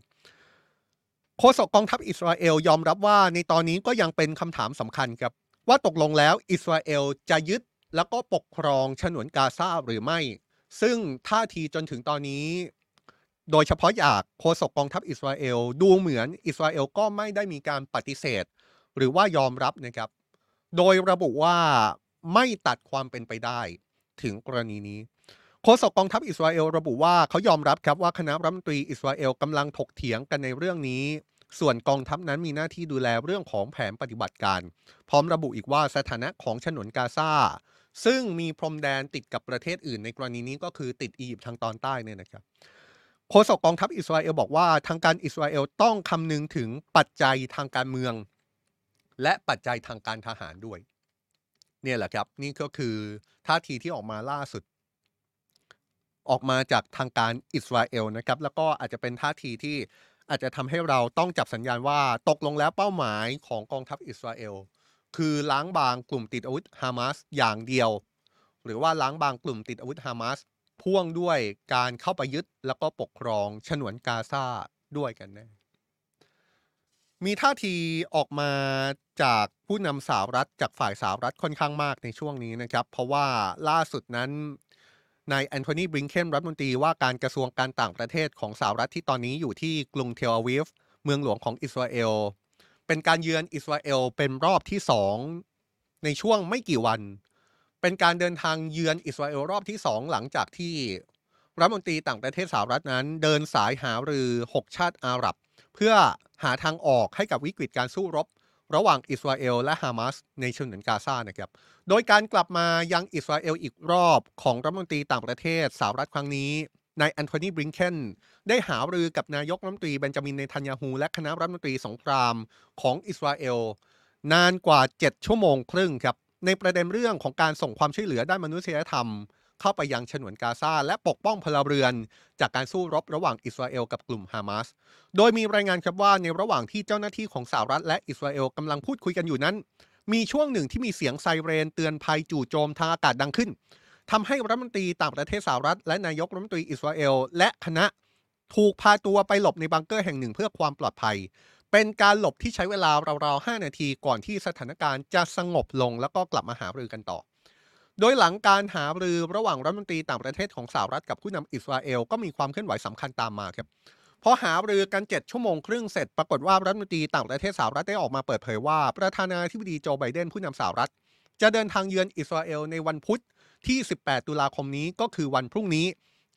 โฆษกกองทัพอิสราเอลยอมรับว่าในตอนนี้ก็ยังเป็นคำถามสำคัญครับ ว่าตกลงแล้วอิสราเอลจะยึดแล้วก็ปกครองฉนวนกาซาหรือไม่ ซึ่งท่าทีจนถึงตอนนี้ โดยเฉพาะจากโฆษกกองทัพอิสราเอล ดูเหมือนอิสราเอลก็ไม่ได้มีการปฏิเสธ หรือว่ายอมรับนะครับ โดยระบุว่าไม่ตัดความเป็นไปได้ถึงกรณีนี้โฆษกกองทัพอิสราเอลระบุว่าเขายอมรับครับว่าคณะรัฐมนตรีอิสราเอลกำลังถกเถียงกันในเรื่องนี้ ส่วนกองทัพนั้นมีหน้าที่ดูแลเรื่องของแผนปฏิบัติการ พร้อมระบุอีกว่าสถานะของฉนวนกาซา ซึ่งมีพรมแดนติดกับประเทศอื่นในกรณีนี้ก็คือติดอียิปต์ทางตอนใต้เนี่ยนะครับโฆษกกองทัพอิสราเอลบอกว่าทางการอิสราเอลต้องคำนึงถึงปัจจัยทางการเมือง และปัจจัยทางการทหารด้วย เนี่ยแหละครับนี่ก็คือท่าทีที่ออกมาล่าสุด ออกมาจากทางการอิสราเอลนะครับ แล้วก็อาจจะเป็นท่าทีที่อาจจะทำให้เราต้องจับสัญญาณว่าตกลงแล้วเป้าหมายของกองทัพอิสราเอล คือล้างบางกลุ่มติดอาวุธฮามาสอย่างเดียว หรือว่าล้างบางกลุ่มติดอาวุธฮามาสพ่วงด้วยการเข้าไปยึดแล้วก็ปกครองฉนวนกาซาด้วยกันแน่มีท่าทีออกมาจากผู้นำสหรัฐจากฝ่ายสหรัฐค่อนข้างมากในช่วงนี้นะครับ เพราะว่าล่าสุดนั้นนายแอนโทนีบริงเคนรัฐมนตรีว่าการกระทรวงการต่างประเทศของสหรัฐที่ตอนนี้อยู่ที่กรุงเทลอาวิฟเมืองหลวงของอิสราเอล เป็นการเยือนอิสราเอลเป็นรอบที่สองในช่วงไม่กี่วัน เป็นการเดินทางเยือนอิสราเอลรอบที่สองหลังจากที่รัฐมนตรีต่างประเทศสหรัฐนั้น เดินสายหารือ 6 ชาติอาหรับ เพื่อหาทางออกให้กับวิกฤตการสู้รบ ระหว่างอิสราเอลและฮามาสในฉนวนกาซานะครับ โดยการกลับมายังอิสราเอลอีกรอบของรัฐมนตรีต่างประเทศสหรัฐครั้งนี้ นายแอนโทนีบริงเคนได้หารือกับนายกรัฐมนตรีเบนจามินเนทันยาฮูและคณะรัฐมนตรีสงครามของอิสราเอล นานกว่า 7 ชั่วโมงครึ่งครับในประเด็นเรื่องของการส่งความช่วยเหลือด้านมนุษยธรรม เข้าไปยังฉนวนกาซาและปกป้องพลเรือน จากการสู้รบระหว่างอิสราเอลกับกลุ่มฮามาส โดยมีรายงานครับว่าในระหว่างที่เจ้าหน้าที่ของสหรัฐและอิสราเอลกำลังพูดคุยกันอยู่นั้น มีช่วงหนึ่งที่มีเสียงไซเรนเตือนภัยจู่โจมทางอากาศดังขึ้น ทำให้รัฐมนตรีต่างประเทศสหรัฐ และนายกรัฐมนตรีอิสราเอล และคณะถูกพาตัวไปหลบในบังเกอร์แห่งหนึ่งเพื่อความปลอดภัย เป็นการหลบที่ใช้เวลาราวๆ 5 นาทีก่อนที่สถานการณ์จะสงบลงแล้วก็กลับมาหารือกันต่อ โดยหลังการหารือระหว่างรัฐมนตรีต่างประเทศของสหรัฐกับผู้นำอิสราเอลก็มีความเคลื่อนไหวสำคัญตามมาครับพอหารือกัน 7 ชั่วโมงครึ่งเสร็จ ปรากฏว่ารัฐมนตรีต่างประเทศสหรัฐได้ออกมาเปิดเผยว่า ประธานาธิบดีโจไบเดนผู้นำสหรัฐ จะเดินทางเยือนอิสราเอลในวันพุธ ที่ 18 ตุลาคมนี้ก็คือวันพรุ่งนี้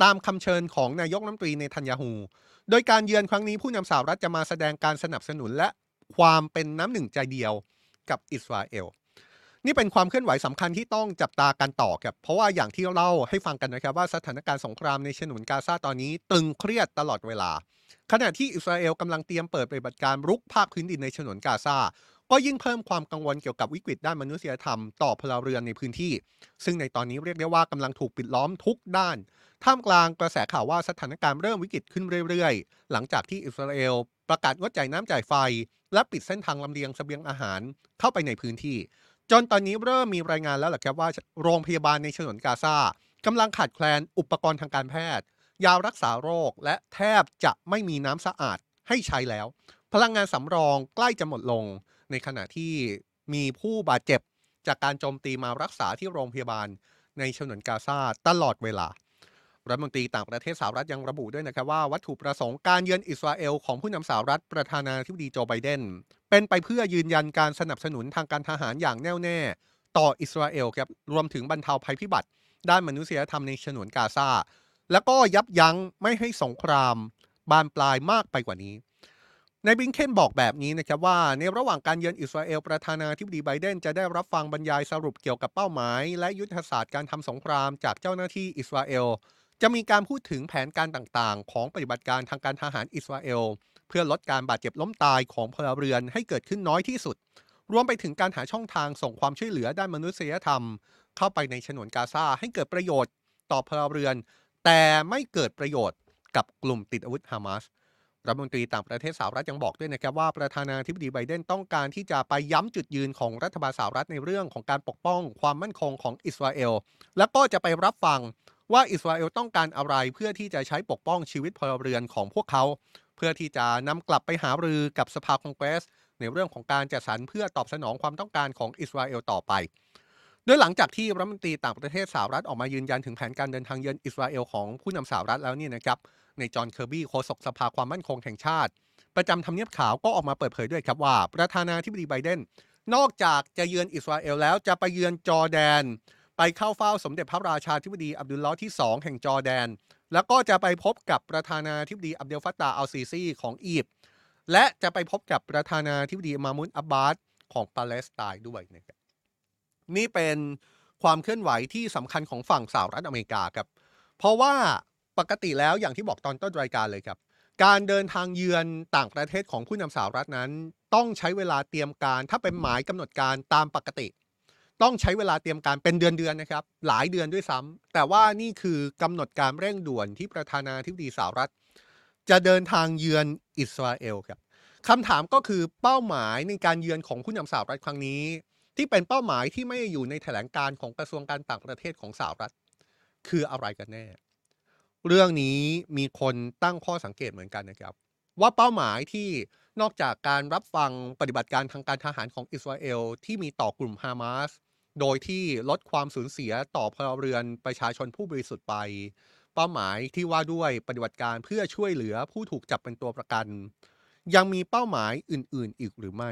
ตามคำเชิญของนายกรัฐมนตรีเนทันยาฮู โดยการเยือนครั้งนี้ผู้นำสหรัฐจะมาแสดงการสนับสนุนและความเป็นน้ำหนึ่งใจเดียวกับอิสราเอลนี่เป็นความเคลื่อนไหวสำคัญที่ต้องจับตากันต่อครับ เพราะว่าอย่างที่เล่าให้ฟังกันนะครับว่าสถานการณ์สงครามในฉนวนกาซาตอนนี้ตึงเครียดตลอดเวลา ขณะที่อิสราเอลกำลังเตรียมเปิดปฏิบัติการรุกภาคพื้นดินในฉนวนกาซา ก็ยิ่งเพิ่มความกังวลเกี่ยวกับวิกฤตด้านมนุษยธรรมต่อพลเรือนในพื้นที่ ซึ่งในตอนนี้เรียกได้ว่ากำลังถูกปิดล้อมทุกด้าน ท่ามกลางกระแสข่าวว่าสถานการณ์เริ่มวิกฤตขึ้นเรื่อยๆ หลังจากที่อิสราเอลประกาศงดจ่ายน้ำจ่ายไฟ และปิดเส้นทางลำเลียงเสบียงอาหารเข้าไปในพื้นที่ จนตอนนี้เริ่มมีรายงานแล้วแหละครับว่าโรงพยาบาลในฉนวนกาซากำลังขาดแคลนอุปกรณ์ทางการแพทย์ ยารักษาโรคและแทบจะไม่มีน้ำสะอาดให้ใช้แล้ว พลังงานสำรองใกล้จะหมดลง ในขณะที่มีผู้บาดเจ็บจากการโจมตีมารักษาที่โรงพยาบาลในฉนวนกาซาตลอดเวลา รัฐมนตรีต่างประเทศสหรัฐยังระบุด้วยนะครับว่าวัตถุประสงค์การเยือนอิสราเอลของผู้นำสหรัฐประธานาธิบดีโจไบเดน เป็นไปเพื่อยืนยันการสนับสนุนทางการทหารอย่างแน่วแน่ ต่ออิสราเอลครับรวมถึงบรรเทาภัยพิบัติ ด้านมนุษยธรรมในฉนวนกาซาแล้วก็ยับยั้งไม่ให้สงคราม บานปลายมากไปกว่านี้ ในบิงเคนบอกแบบนี้นะครับว่า ในระหว่างการเยือนอิสราเอลประธานาธิบดีไบเดนจะได้รับฟังบรรยายสรุปเกี่ยวกับเป้าหมาย และยุทธศาสตร์การทำสงครามจากเจ้าหน้าที่อิสราเอล จะมีการพูดถึงแผนการต่างๆ ของปฏิบัติการทางการทหารอิสราเอล เพื่อลดการบาดเจ็บล้มตายของพลเรือนให้เกิดขึ้นน้อยที่สุด รวมไปถึงการหาช่องทางส่งความช่วยเหลือด้านมนุษยธรรม เข้าไปในฉนวนกาซาให้เกิดประโยชน์ ต่อพลเรือน แต่ไม่เกิดประโยชน์กับกลุ่มติดอาวุธฮามาส รัฐมนตรีต่างประเทศสหรัฐยังบอกด้วยนะครับว่าประธานาธิบดีไบเดนต้องการที่จะไปย้ำจุดยืนของรัฐบาลสหรัฐในเรื่องของการปกป้องความมั่นคงของอิสราเอล และก็จะไปรับฟังว่าอิสราเอลต้องการอะไรเพื่อที่จะใช้ปกป้องชีวิตพลเรือนของพวกเขา เพื่อที่จะนำกลับไปหารือกับสภาคองเกรส ในเรื่องของการจัดสรรเพื่อตอบสนองความต้องการของอิสราเอลต่อไปโดยหลังจากที่รัฐมนตรีต่างประเทศสหรัฐออกมายืนยันถึงแผนการเดินทางเยือนอิสราเอลของผู้นำสหรัฐแล้วนี่นะครับ ในจอห์นเคอร์บี้โฆษกสภาความมั่นคงแห่งชาติ ประจำทำเนียบขาวก็ออกมาเปิดเผยด้วยครับว่า ประธานาธิบดีไบเดนนอกจากจะเยือนอิสราเอลแล้วจะไปเยือนจอร์แดน ไปเข้าเฝ้าสมเด็จพระราชาธิบดีอับดุลลอฮ์ที่ 2 แห่งจอร์แดน แล้วก็จะไปพบกับประธานาธิบดีอับเดลฟัตตาอัลซีซีของอียิปต์และจะไปพบกับประธานาธิบดีมาห์มูดอับบาสของปาเลสไตน์ด้วยนะครับนี่เป็นความเคลื่อนไหวที่สำคัญของฝั่งสหรัฐอเมริกาครับ เพราะว่า ปกติแล้วอย่างที่บอกตอนต้นรายการเลยครับ การเดินทางเยือนต่างประเทศของผู้นำสหรัฐนั้น ต้องใช้เวลาเตรียมการ ถ้าเป็นหมายกำหนดการตามปกติ ต้องใช้เวลาเตรียมการเป็นเดือนๆนะครับ หลายเดือนด้วยซ้ำแต่ว่านี่คือกำหนดการเร่งด่วนที่ประธานาธิบดีสหรัฐ จะเดินทางเยือนอิสราเอลครับคำถามก็คือเป้าหมายในการเยือนของผู้นำสหรัฐครั้งนี้ ที่เป็นเป้าหมายที่ไม่อยู่ในแถลงการของกระทรวงการต่างประเทศของสหรัฐ คืออะไรกันแน่ เรื่องนี้มีคนตั้งข้อสังเกตเหมือนกันนะครับ ว่าเป้าหมายที่นอกจากการรับฟังปฏิบัติการทางการทหารของอิสราเอลที่มีต่อกลุ่มฮามาสโดยที่ลดความสูญเสียต่อพลเรือนประชาชนผู้บริสุทธิ์ไป เป้าหมายที่ว่าด้วยปฏิบัติการเพื่อช่วยเหลือผู้ถูกจับเป็นตัวประกัน ยังมีเป้าหมายอื่น ๆ อีกหรือไม่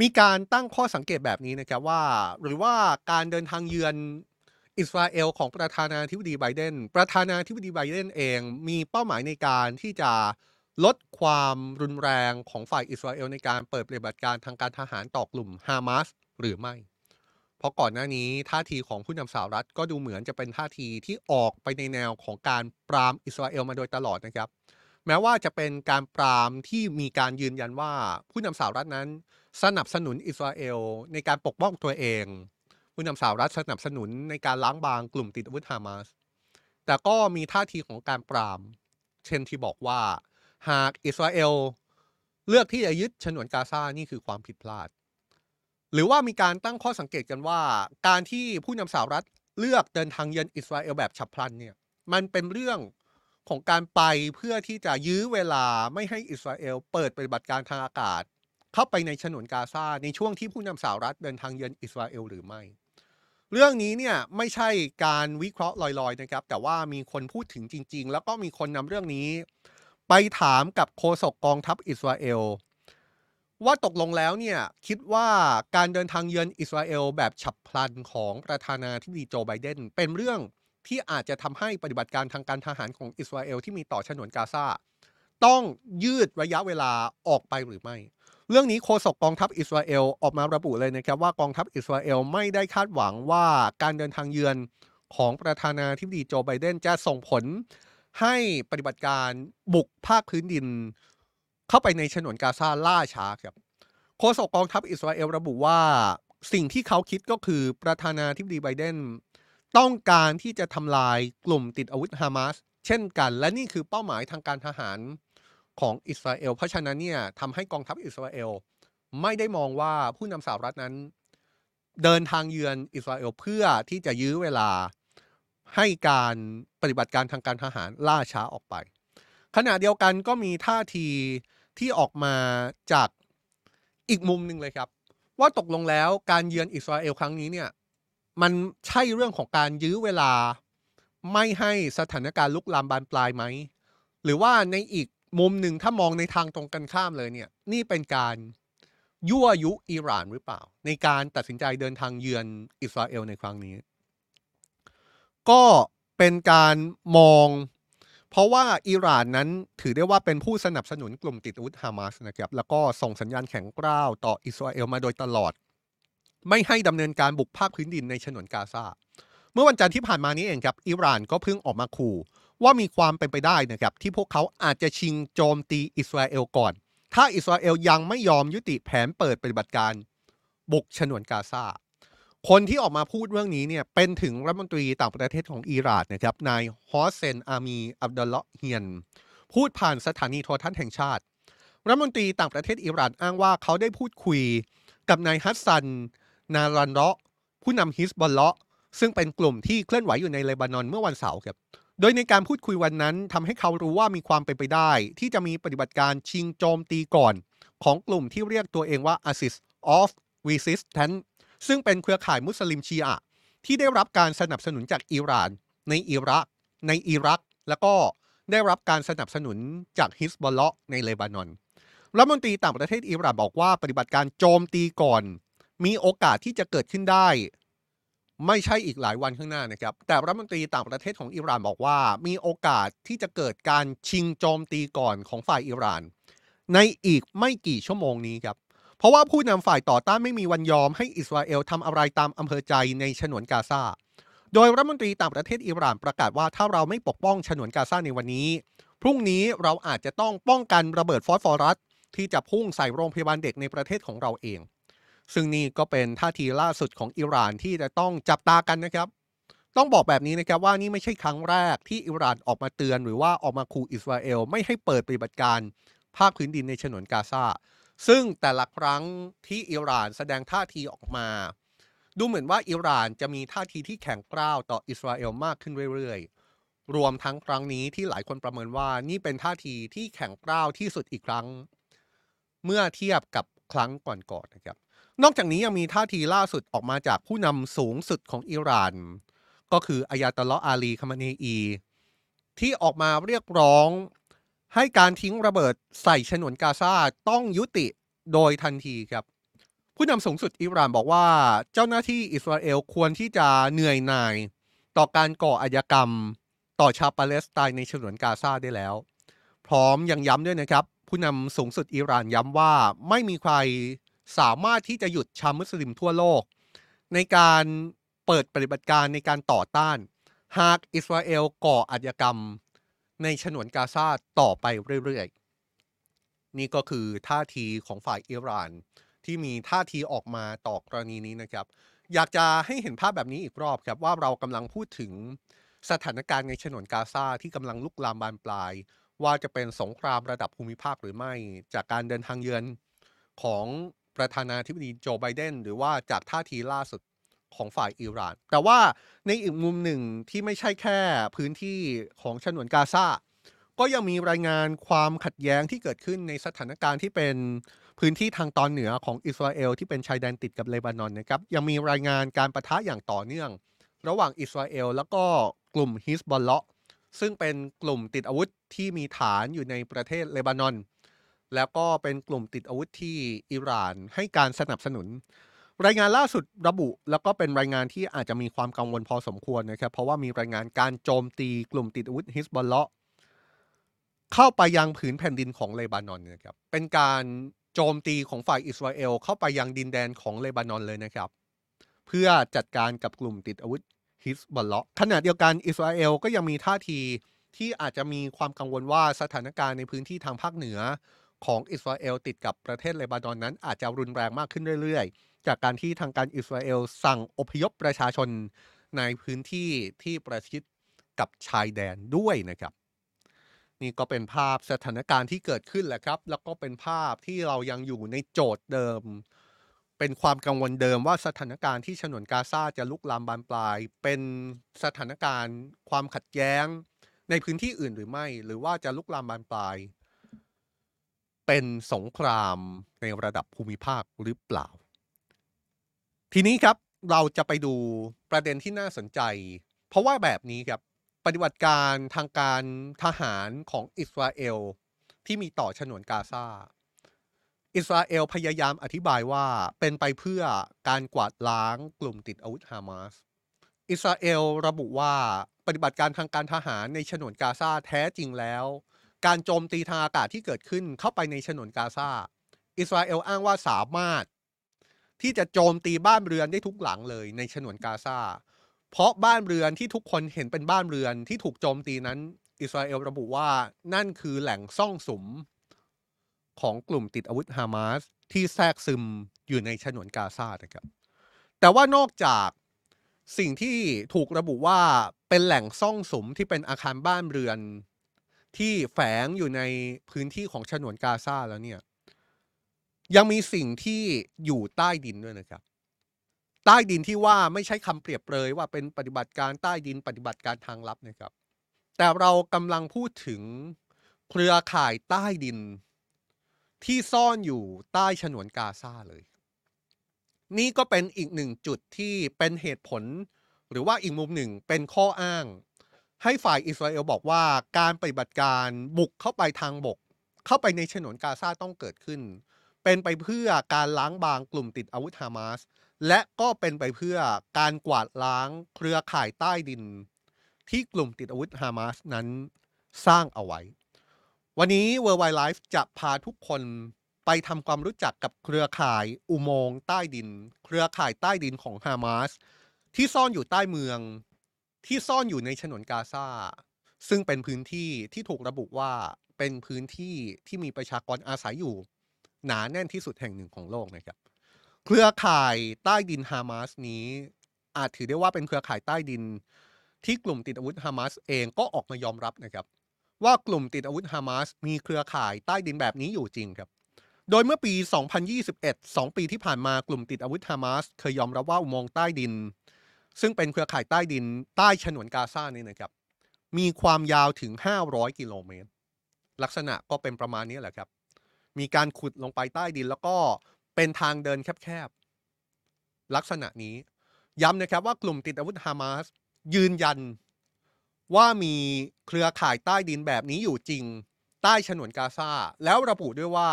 มีการตั้งข้อสังเกตแบบนี้นะครับว่า หรือว่าการเดินทางเยือน อิสราเอลของประธานาธิบดีไบเดน ประธานาธิบดีไบเดนเองมีเป้าหมายในการที่จะลดความรุนแรงของฝ่ายอิสราเอลในการเปิดปฏิบัติการทางการทหารต่อกลุ่มฮามาสหรือไม่ เพราะก่อนหน้านี้ท่าทีของผู้นำสหรัฐก็ดูเหมือนจะเป็นท่าทีที่ออกไปในแนวของการปรามอิสราเอลมาโดยตลอดนะครับ แม้ว่าจะเป็นการปรามที่มีการยืนยันว่าผู้นำสหรัฐนั้น สนับสนุนอิสราเอลในการปกป้องตัวเอง ผู้นำสหรัฐสนับสนุนในการล้างบางกลุ่มติดอาวุธฮามาส แต่ก็มีท่าทีของการปราม เช่นที่บอกว่า หากอิสราเอลเลือกที่จะยึดฉนวนกาซานี่คือความผิดพลาด หรือว่ามีการตั้งข้อสังเกตกันว่า การที่ผู้นำสหรัฐเลือกเดินทางเยือนอิสราเอลแบบฉับพลันเนี่ยมันเป็นเรื่องของการไปเพื่อที่จะยื้อเวลาไม่ให้อิสราเอลเปิดปฏิบัติการทางอากาศ เข้าไปในฉนวนกาซาในช่วงที่ผู้นำสหรัฐเดินทางเยือนอิสราเอลหรือไม่ เรื่องนี้เนี่ยไม่ใช่การวิเคราะห์ลอยๆนะครับ แต่ว่ามีคนพูดถึงจริง ๆ แล้วก็มีคนนำเรื่องนี้ ไปถามกับโฆษกกองทัพอิสราเอล ว่าตกลงแล้วเนี่ยคิดว่าการเดินทางเยือนอิสราเอลแบบฉับพลันของประธานาธิบดีโจไบเดนเป็นเรื่องที่อาจจะทำให้ปฏิบัติการทางการทหารของอิสราเอลที่มีต่อฉนวนกาซาต้องยืดระยะเวลาออกไปหรือไม่ เรื่องนี้โฆษกกองทัพอิสราเอลออกมาระบุเลยนะครับว่ากองทัพอิสราเอลไม่ได้คาดหวังว่าการเดินทางเยือนของประธานาธิบดีโจไบเดนจะส่งผลให้ปฏิบัติการบุกภาคพื้นดิน เข้าไปในฉนวนกาซาล่าช้าครับโฆษกกองทัพอิสราเอลระบุว่าสิ่งที่เขาคิดก็คือประธานาธิบดีไบเดนต้องการที่จะทำลายกลุ่มติดอาวุธฮามาสเช่นกัน และนี่คือเป้าหมายทางการทหาร ของอิสราเอล เพราะฉะนั้นเนี่ยทำให้กองทัพอิสราเอล ไม่ได้มองว่าผู้นำสหรัฐนั้น เดินทางเยือนอิสราเอลเพื่อที่จะยื้อเวลาให้การปฏิบัติการทางการทหารล่าช้าออกไป ขณะเดียวกันก็มีท่าทีที่ออกมาจากอีกมุมหนึ่งเลยครับ ว่าตกลงแล้วการเยือนอิสราเอลครั้งนี้เนี่ยมันใช่เรื่องของการยื้อเวลา ไม่ให้สถานการณ์ลุกลามบานปลายไหม หรือว่าในอีก มุมหนึ่งถ้ามองในทางตรงกันข้ามเลยเนี่ย นี่เป็นการยั่วยุอิหร่านหรือเปล่า ในการตัดสินใจเดินทางเยือนอิสราเอลในครั้งนี้ ก็เป็นการมอง เพราะว่าอิหร่านนั้นถือได้ว่าเป็นผู้สนับสนุนกลุ่มติดอาวุธฮามาสนะครับแล้วก็ส่งสัญญาณแข็งกร้าวต่ออิสราเอลมาโดยตลอด ไม่ให้ดำเนินการบุกภาคพื้นดินในฉนวนกาซาเมื่อวันจันทร์ที่ผ่านมานี้เองครับอิหร่านก็เพิ่งออกมาขู่ ว่ามีความเป็นไปได้นะครับที่พวกเขาอาจจะชิงโจมตีอิสราเอลก่อน ถ้าอิสราเอลยังไม่ยอมยุติแผนเปิดปฏิบัติการบุกฉนวนกาซาคนที่ออกมาพูดเรื่องนี้เนี่ยเป็นถึงรัฐมนตรีต่างประเทศของอิหร่านนะครับนายฮอสเซนอามีร์อับดุลเลาะเฮียน พูดผ่านสถานีโทรทัศน์แห่งชาติ รัฐมนตรีต่างประเทศอิหร่านอ้างว่าเขาได้พูดคุยกับนายฮัสซัน นาสรัลเลาะห์ผู้นำฮิซบอลเลาะห์ซึ่งเป็นกลุ่มที่เคลื่อนไหวอยู่ในเลบานอนเมื่อวันเสาร์ครับ โดยในการพูดคุยวันนั้นทำให้เขารู้ว่ามีความเป็นไปได้ ที่จะมีปฏิบัติการชิงโจมตีก่อน ของกลุ่มที่เรียกตัวเองว่า Axis of Resistance ซึ่งเป็นเครือข่ายมุสลิมชีอะที่ได้รับการสนับสนุนจากอิหร่าน ในอิรัก ในอิรัก แล้วก็ได้รับการสนับสนุนจากฮิสบอลเลาะห์ในเลบานอนรัฐมนตรีต่างประเทศอิหร่านบอกว่าปฏิบัติการโจมตีก่อน มีโอกาสที่จะเกิดขึ้นได้ ไม่ใช่อีกหลายวันข้างหน้านะครับ แต่รัฐมนตรีต่างประเทศของอิหร่านบอกว่า มีโอกาสที่จะเกิดการชิงโจมตีก่อนของฝ่ายอิหร่าน ในอีกไม่กี่ชั่วโมงนี้ครับ เพราะว่าผู้นำฝ่ายต่อต้านไม่มีวันยอมให้อิสราเอลทำอะไรตามอำเภอใจในฉนวนกาซา โดยรัฐมนตรีต่างประเทศอิหร่านประกาศว่าถ้าเราไม่ปกป้องฉนวนกาซาในวันนี้ พรุ่งนี้เราอาจจะต้องป้องกันระเบิดฟอสฟอรัสที่จะพุ่งใส่โรงพยาบาลเด็กในประเทศของเราเอง ซึ่งนี่ก็เป็นท่าทีล่าสุดของอิหร่านที่จะต้องจับตากันนะครับ ต้องบอกแบบนี้นะครับว่านี่ไม่ใช่ครั้งแรกที่อิหร่านออกมาเตือน หรือว่าออกมาขู่อิสราเอลไม่ให้เปิดปฏิบัติการภาคพื้นดินในฉนวนกาซาซึ่งแต่ละครั้งที่อิหร่านแสดงท่าทีออกมา ดูเหมือนว่าอิหร่านจะมีท่าทีที่แข็งกร้าวต่ออิสราเอลมากขึ้นเรื่อยๆ รวมทั้งครั้งนี้ที่หลายคนประเมินว่านี่เป็นท่าทีที่แข็งกร้าวที่สุดอีกครั้ง เมื่อเทียบกับครั้งก่อนๆนะครับ นอกจากนี้ยังมีท่าทีล่าสุดออกมาจากผู้นำสูงสุดของอิหร่าน ก็คืออายาตลออาลีคามาเนอี ที่ออกมาเรียกร้อง ให้การทิ้งระเบิดใส่ฉนวนกาซาต้องยุติโดยทันทีครับ ผู้นำสูงสุดอิหร่านบอกว่า เจ้าหน้าที่อิสราเอลควรที่จะเหนื่อยหน่าย ต่อการก่ออาชญากรรม ต่อชาวปาเลสไตน์ในฉนวนกาซาได้แล้ว พร้อมยังย้ำด้วยนะครับ ผู้นำสูงสุดอิหร่านย้ำว่าไม่มีใคร สามารถที่จะหยุดชาวมุสลิมทั่วโลก ในการเปิดปฏิบัติการในการต่อต้าน หากอิสราเอลก่ออาชญากรรม ในฉนวนกาซาต่อไปเรื่อยๆ นี่ก็คือท่าทีของฝ่ายอิหร่าน ที่มีท่าทีออกมาต่อกรณีนี้นะครับ อยากจะให้เห็นภาพแบบนี้อีกรอบครับว่าเรากำลังพูดถึงสถานการณ์ในฉนวนกาซาที่กำลังลุกลามบานปลาย ว่าจะเป็นสงครามระดับภูมิภาคหรือไม่ จากการเดินทางเยือนของ ประธานาธิบดีโจไบเดนหรือว่าจากท่าทีล่าสุดของฝ่ายอิหร่าน แต่ว่าในอีกมุมหนึ่งที่ไม่ใช่แค่พื้นที่ของฉนวนกาซาก็ยังมีรายงานความขัดแย้งที่เกิดขึ้นในสถานการณ์ที่เป็นพื้นที่ทางตอนเหนือของอิสราเอลที่เป็นชายแดนติดกับเลบานอนนะครับยังมีรายงานการประทะอย่างต่อเนื่อง ระหว่างอิสราเอลแล้วก็กลุ่มฮิสบอลเลาะซึ่งเป็นกลุ่มติดอาวุธที่มีฐานอยู่ในประเทศเลบานอน แล้วก็เป็นกลุ่มติดอาวุธที่อิหร่านให้การสนับสนุน รายงานล่าสุดระบุ แล้วก็เป็นรายงานที่อาจจะมีความกังวลพอสมควรนะครับ เพราะว่ามีรายงานการโจมตีกลุ่มติดอาวุธฮิสบอลเลาะเข้าไปยังผืนแผ่นดินของเลบานอนนะครับเป็นการโจมตีของฝ่ายอิสราเอลเข้าไปยังดินแดนของเลบานอนเลยนะครับ เพื่อจัดการกับกลุ่มติดอาวุธฮิสบอลเลาะขณะเดียวกันอิสราเอลก็ยังมีท่าทีที่อาจจะมีความกังวลว่าสถานการณ์ในพื้นที่ทางภาคเหนือ ของอิสราเอลติดกับประเทศเลบานอนนั้นอาจจะรุนแรงมากขึ้นเรื่อยๆ จากการที่ทางการอิสราเอลสั่งอพยพประชาชนในพื้นที่ที่ประชิดกับชายแดนด้วยนะครับ นี่ก็เป็นภาพสถานการณ์ที่เกิดขึ้นแหละครับ แล้วก็เป็นภาพที่เรายังอยู่ในโจทย์เดิม เป็นความกังวลเดิมว่าสถานการณ์ที่ฉนวนกาซาจะลุกลามบานปลาย เป็นสถานการณ์ความขัดแย้งในพื้นที่อื่นหรือไม่ หรือว่าจะลุกลามบานปลาย เป็นสงครามในระดับภูมิภาคหรือเปล่า ทีนี้ครับเราจะไปดูประเด็นที่น่าสนใจ เพราะว่าแบบนี้ครับปฏิบัติการทางการทหารของอิสราเอลที่มีต่อฉนวนกาซาอิสราเอลพยายามอธิบายว่าเป็นไปเพื่อการกวาดล้างกลุ่มติดอาวุธฮามาส อิสราเอลระบุว่าปฏิบัติการทางการทหารในฉนวนกาซาแท้จริงแล้ว การโจมตีทางอากาศที่เกิดขึ้นเข้าไปในฉนวนกาซาอิสราเอลอ้างว่าสามารถ ที่จะโจมตีบ้านเรือนได้ทุกหลังเลยในฉนวนกาซาเพราะบ้านเรือนที่ทุกคนเห็นเป็นบ้านเรือนที่ถูกโจมตีนั้น อิสราเอลระบุว่านั่นคือแหล่งซ่องสุม ของกลุ่มติดอาวุธฮามาสที่แทรกซึมอยู่ในฉนวนกาซานะครับ แต่ว่านอกจากสิ่งที่ถูกระบุว่าเป็นแหล่งซ่องสุมที่เป็นอาคารบ้านเรือน ที่แฝงอยู่ในพื้นที่ของฉนวนกาซาแล้วเนี่ย ยังมีสิ่งที่อยู่ใต้ดินด้วยนะครับ ใต้ดินที่ว่าไม่ใช่คำเปรียบเปรยว่าเป็นปฏิบัติการใต้ดินปฏิบัติการทางลับนะครับ แต่เรากำลังพูดถึงเครือข่ายใต้ดิน ที่ซ่อนอยู่ใต้ฉนวนกาซาเลย นี่ก็เป็นอีกหนึ่งจุดที่เป็นเหตุผล หรือว่าอีกมุมหนึ่งเป็นข้ออ้าง ให้ฝ่ายอิสราเอลบอกว่าการปฏิบัติการบุกเข้าไปทางบก เข้าไปในฉนวนกาซาต้องเกิดขึ้น เป็นไปเพื่อการล้างบางกลุ่มติดอาวุธฮามาสและก็เป็นไปเพื่อการกวาดล้างเครือข่ายใต้ดิน ที่กลุ่มติดอาวุธฮามาสนั้นสร้างเอาไว้ วันนี้ World Wide Life จะพาทุกคนไปทำความรู้จักกับเครือข่ายอุโมงค์ใต้ดิน เครือข่ายใต้ดินของฮามาสที่ซ่อนอยู่ใต้เมือง ที่ซ่อนอยู่ในฉนวนกาซาซึ่งเป็นพื้นที่ที่ถูกระบุว่าเป็นพื้นที่ที่มีประชากรอาศัยอยู่ หนาแน่นที่สุดแห่งหนึ่งของโลกนะครับ เครือข่ายใต้ดินฮามาสนี้ อาจถือได้ว่าเป็นเครือข่ายใต้ดิน ที่กลุ่มติดอาวุธฮามาสเองก็ออกมายอมรับนะครับ ว่ากลุ่มติดอาวุธฮามาสมีเครือข่ายใต้ดินแบบนี้อยู่จริงครับ โดยเมื่อปี 2021 2 ปีที่ผ่านมากลุ่มติดอาวุธฮามาสเคยยอมรับว่าอุโมงค์ใต้ดิน ซึ่งเป็นเครือข่ายใต้ดินใต้ฉนวนกาซานี่นะครับ มีความยาวถึง 500 กิโลเมตร ลักษณะก็เป็นประมาณนี้แหละครับ มีการขุดลงไปใต้ดินแล้วก็เป็นทางเดินแคบๆ ลักษณะนี้ ย้ำนะครับว่ากลุ่มติดอาวุธฮามาสยืนยันว่ามีเครือข่ายใต้ดินแบบนี้อยู่จริง ใต้ฉนวนกาซาแล้วระบุด้วยว่า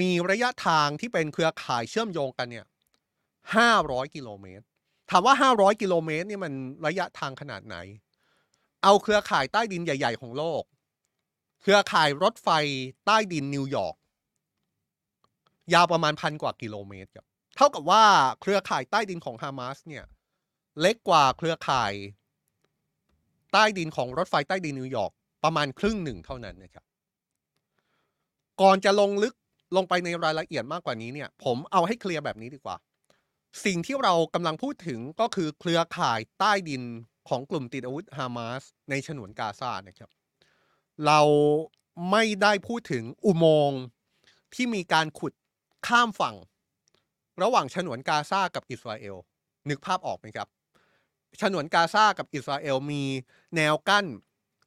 มีระยะทางที่เป็นเครือข่ายเชื่อมโยงกันเนี่ย 500 กิโลเมตร ถามว่า 500 กิโลเมตรนี่มันระยะทางขนาดไหน เอาเครือข่ายใต้ดินใหญ่ ๆ ของโลก เครือข่ายรถไฟใต้ดินนิวยอร์กยาวประมาณพันกว่ากิโลเมตรครับเท่ากับว่าเครือข่ายใต้ดินของฮามาสเนี่ยเล็กกว่าเครือข่ายใต้ดินของรถไฟใต้ดินนิวยอร์กประมาณครึ่งหนึ่งเท่านั้นนะครับ ก่อนจะลงลึกลงไปในรายละเอียดมากกว่านี้เนี่ย ผมเอาให้เคลียร์แบบนี้ดีกว่า สิ่งที่เรากำลังพูดถึงก็คือเครือข่ายใต้ดินของกลุ่มติดอาวุธฮามาสในฉนวนกาซานะครับ เราไม่ได้พูดถึงอุโมงค์ที่มีการขุดข้ามฝั่ง ระหว่างฉนวนกาซากับอิสราเอล นึกภาพออกไหมครับ ฉนวนกาซากับอิสราเอลมีแนวกั้น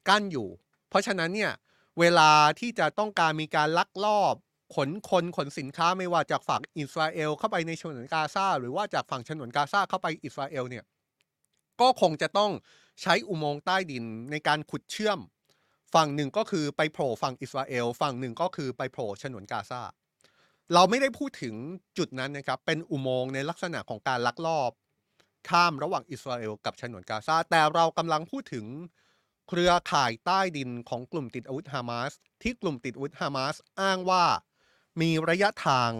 กั้นอยู่ เพราะฉะนั้นเนี่ยเวลาที่จะต้องการมีการลักลอบ ขนคนขนสินค้าไม่ว่าจากฝั่งอิสราเอลเข้าไปในฉนวนกาซาหรือว่าจากฝั่งฉนวนกาซาเข้าไปอิสราเอลเนี่ยก็คงจะต้องใช้อุโมงค์ใต้ดินในการขุดเชื่อม ฝั่งหนึ่งก็คือไปโผล่ฝั่งอิสราเอลฝั่งหนึ่งก็คือไปโผล่ฉนวนกาซาเราไม่ได้พูดถึงจุดนั้นนะครับ เป็นอุโมงค์ในลักษณะของการลักลอบข้ามระหว่างอิสราเอลกับฉนวนกาซาแต่เรากำลังพูดถึงเครือข่ายใต้ดินของกลุ่มติดอาวุธฮามาสที่กลุ่มติดอาวุธฮามาสอ้างว่า มีระยะทาง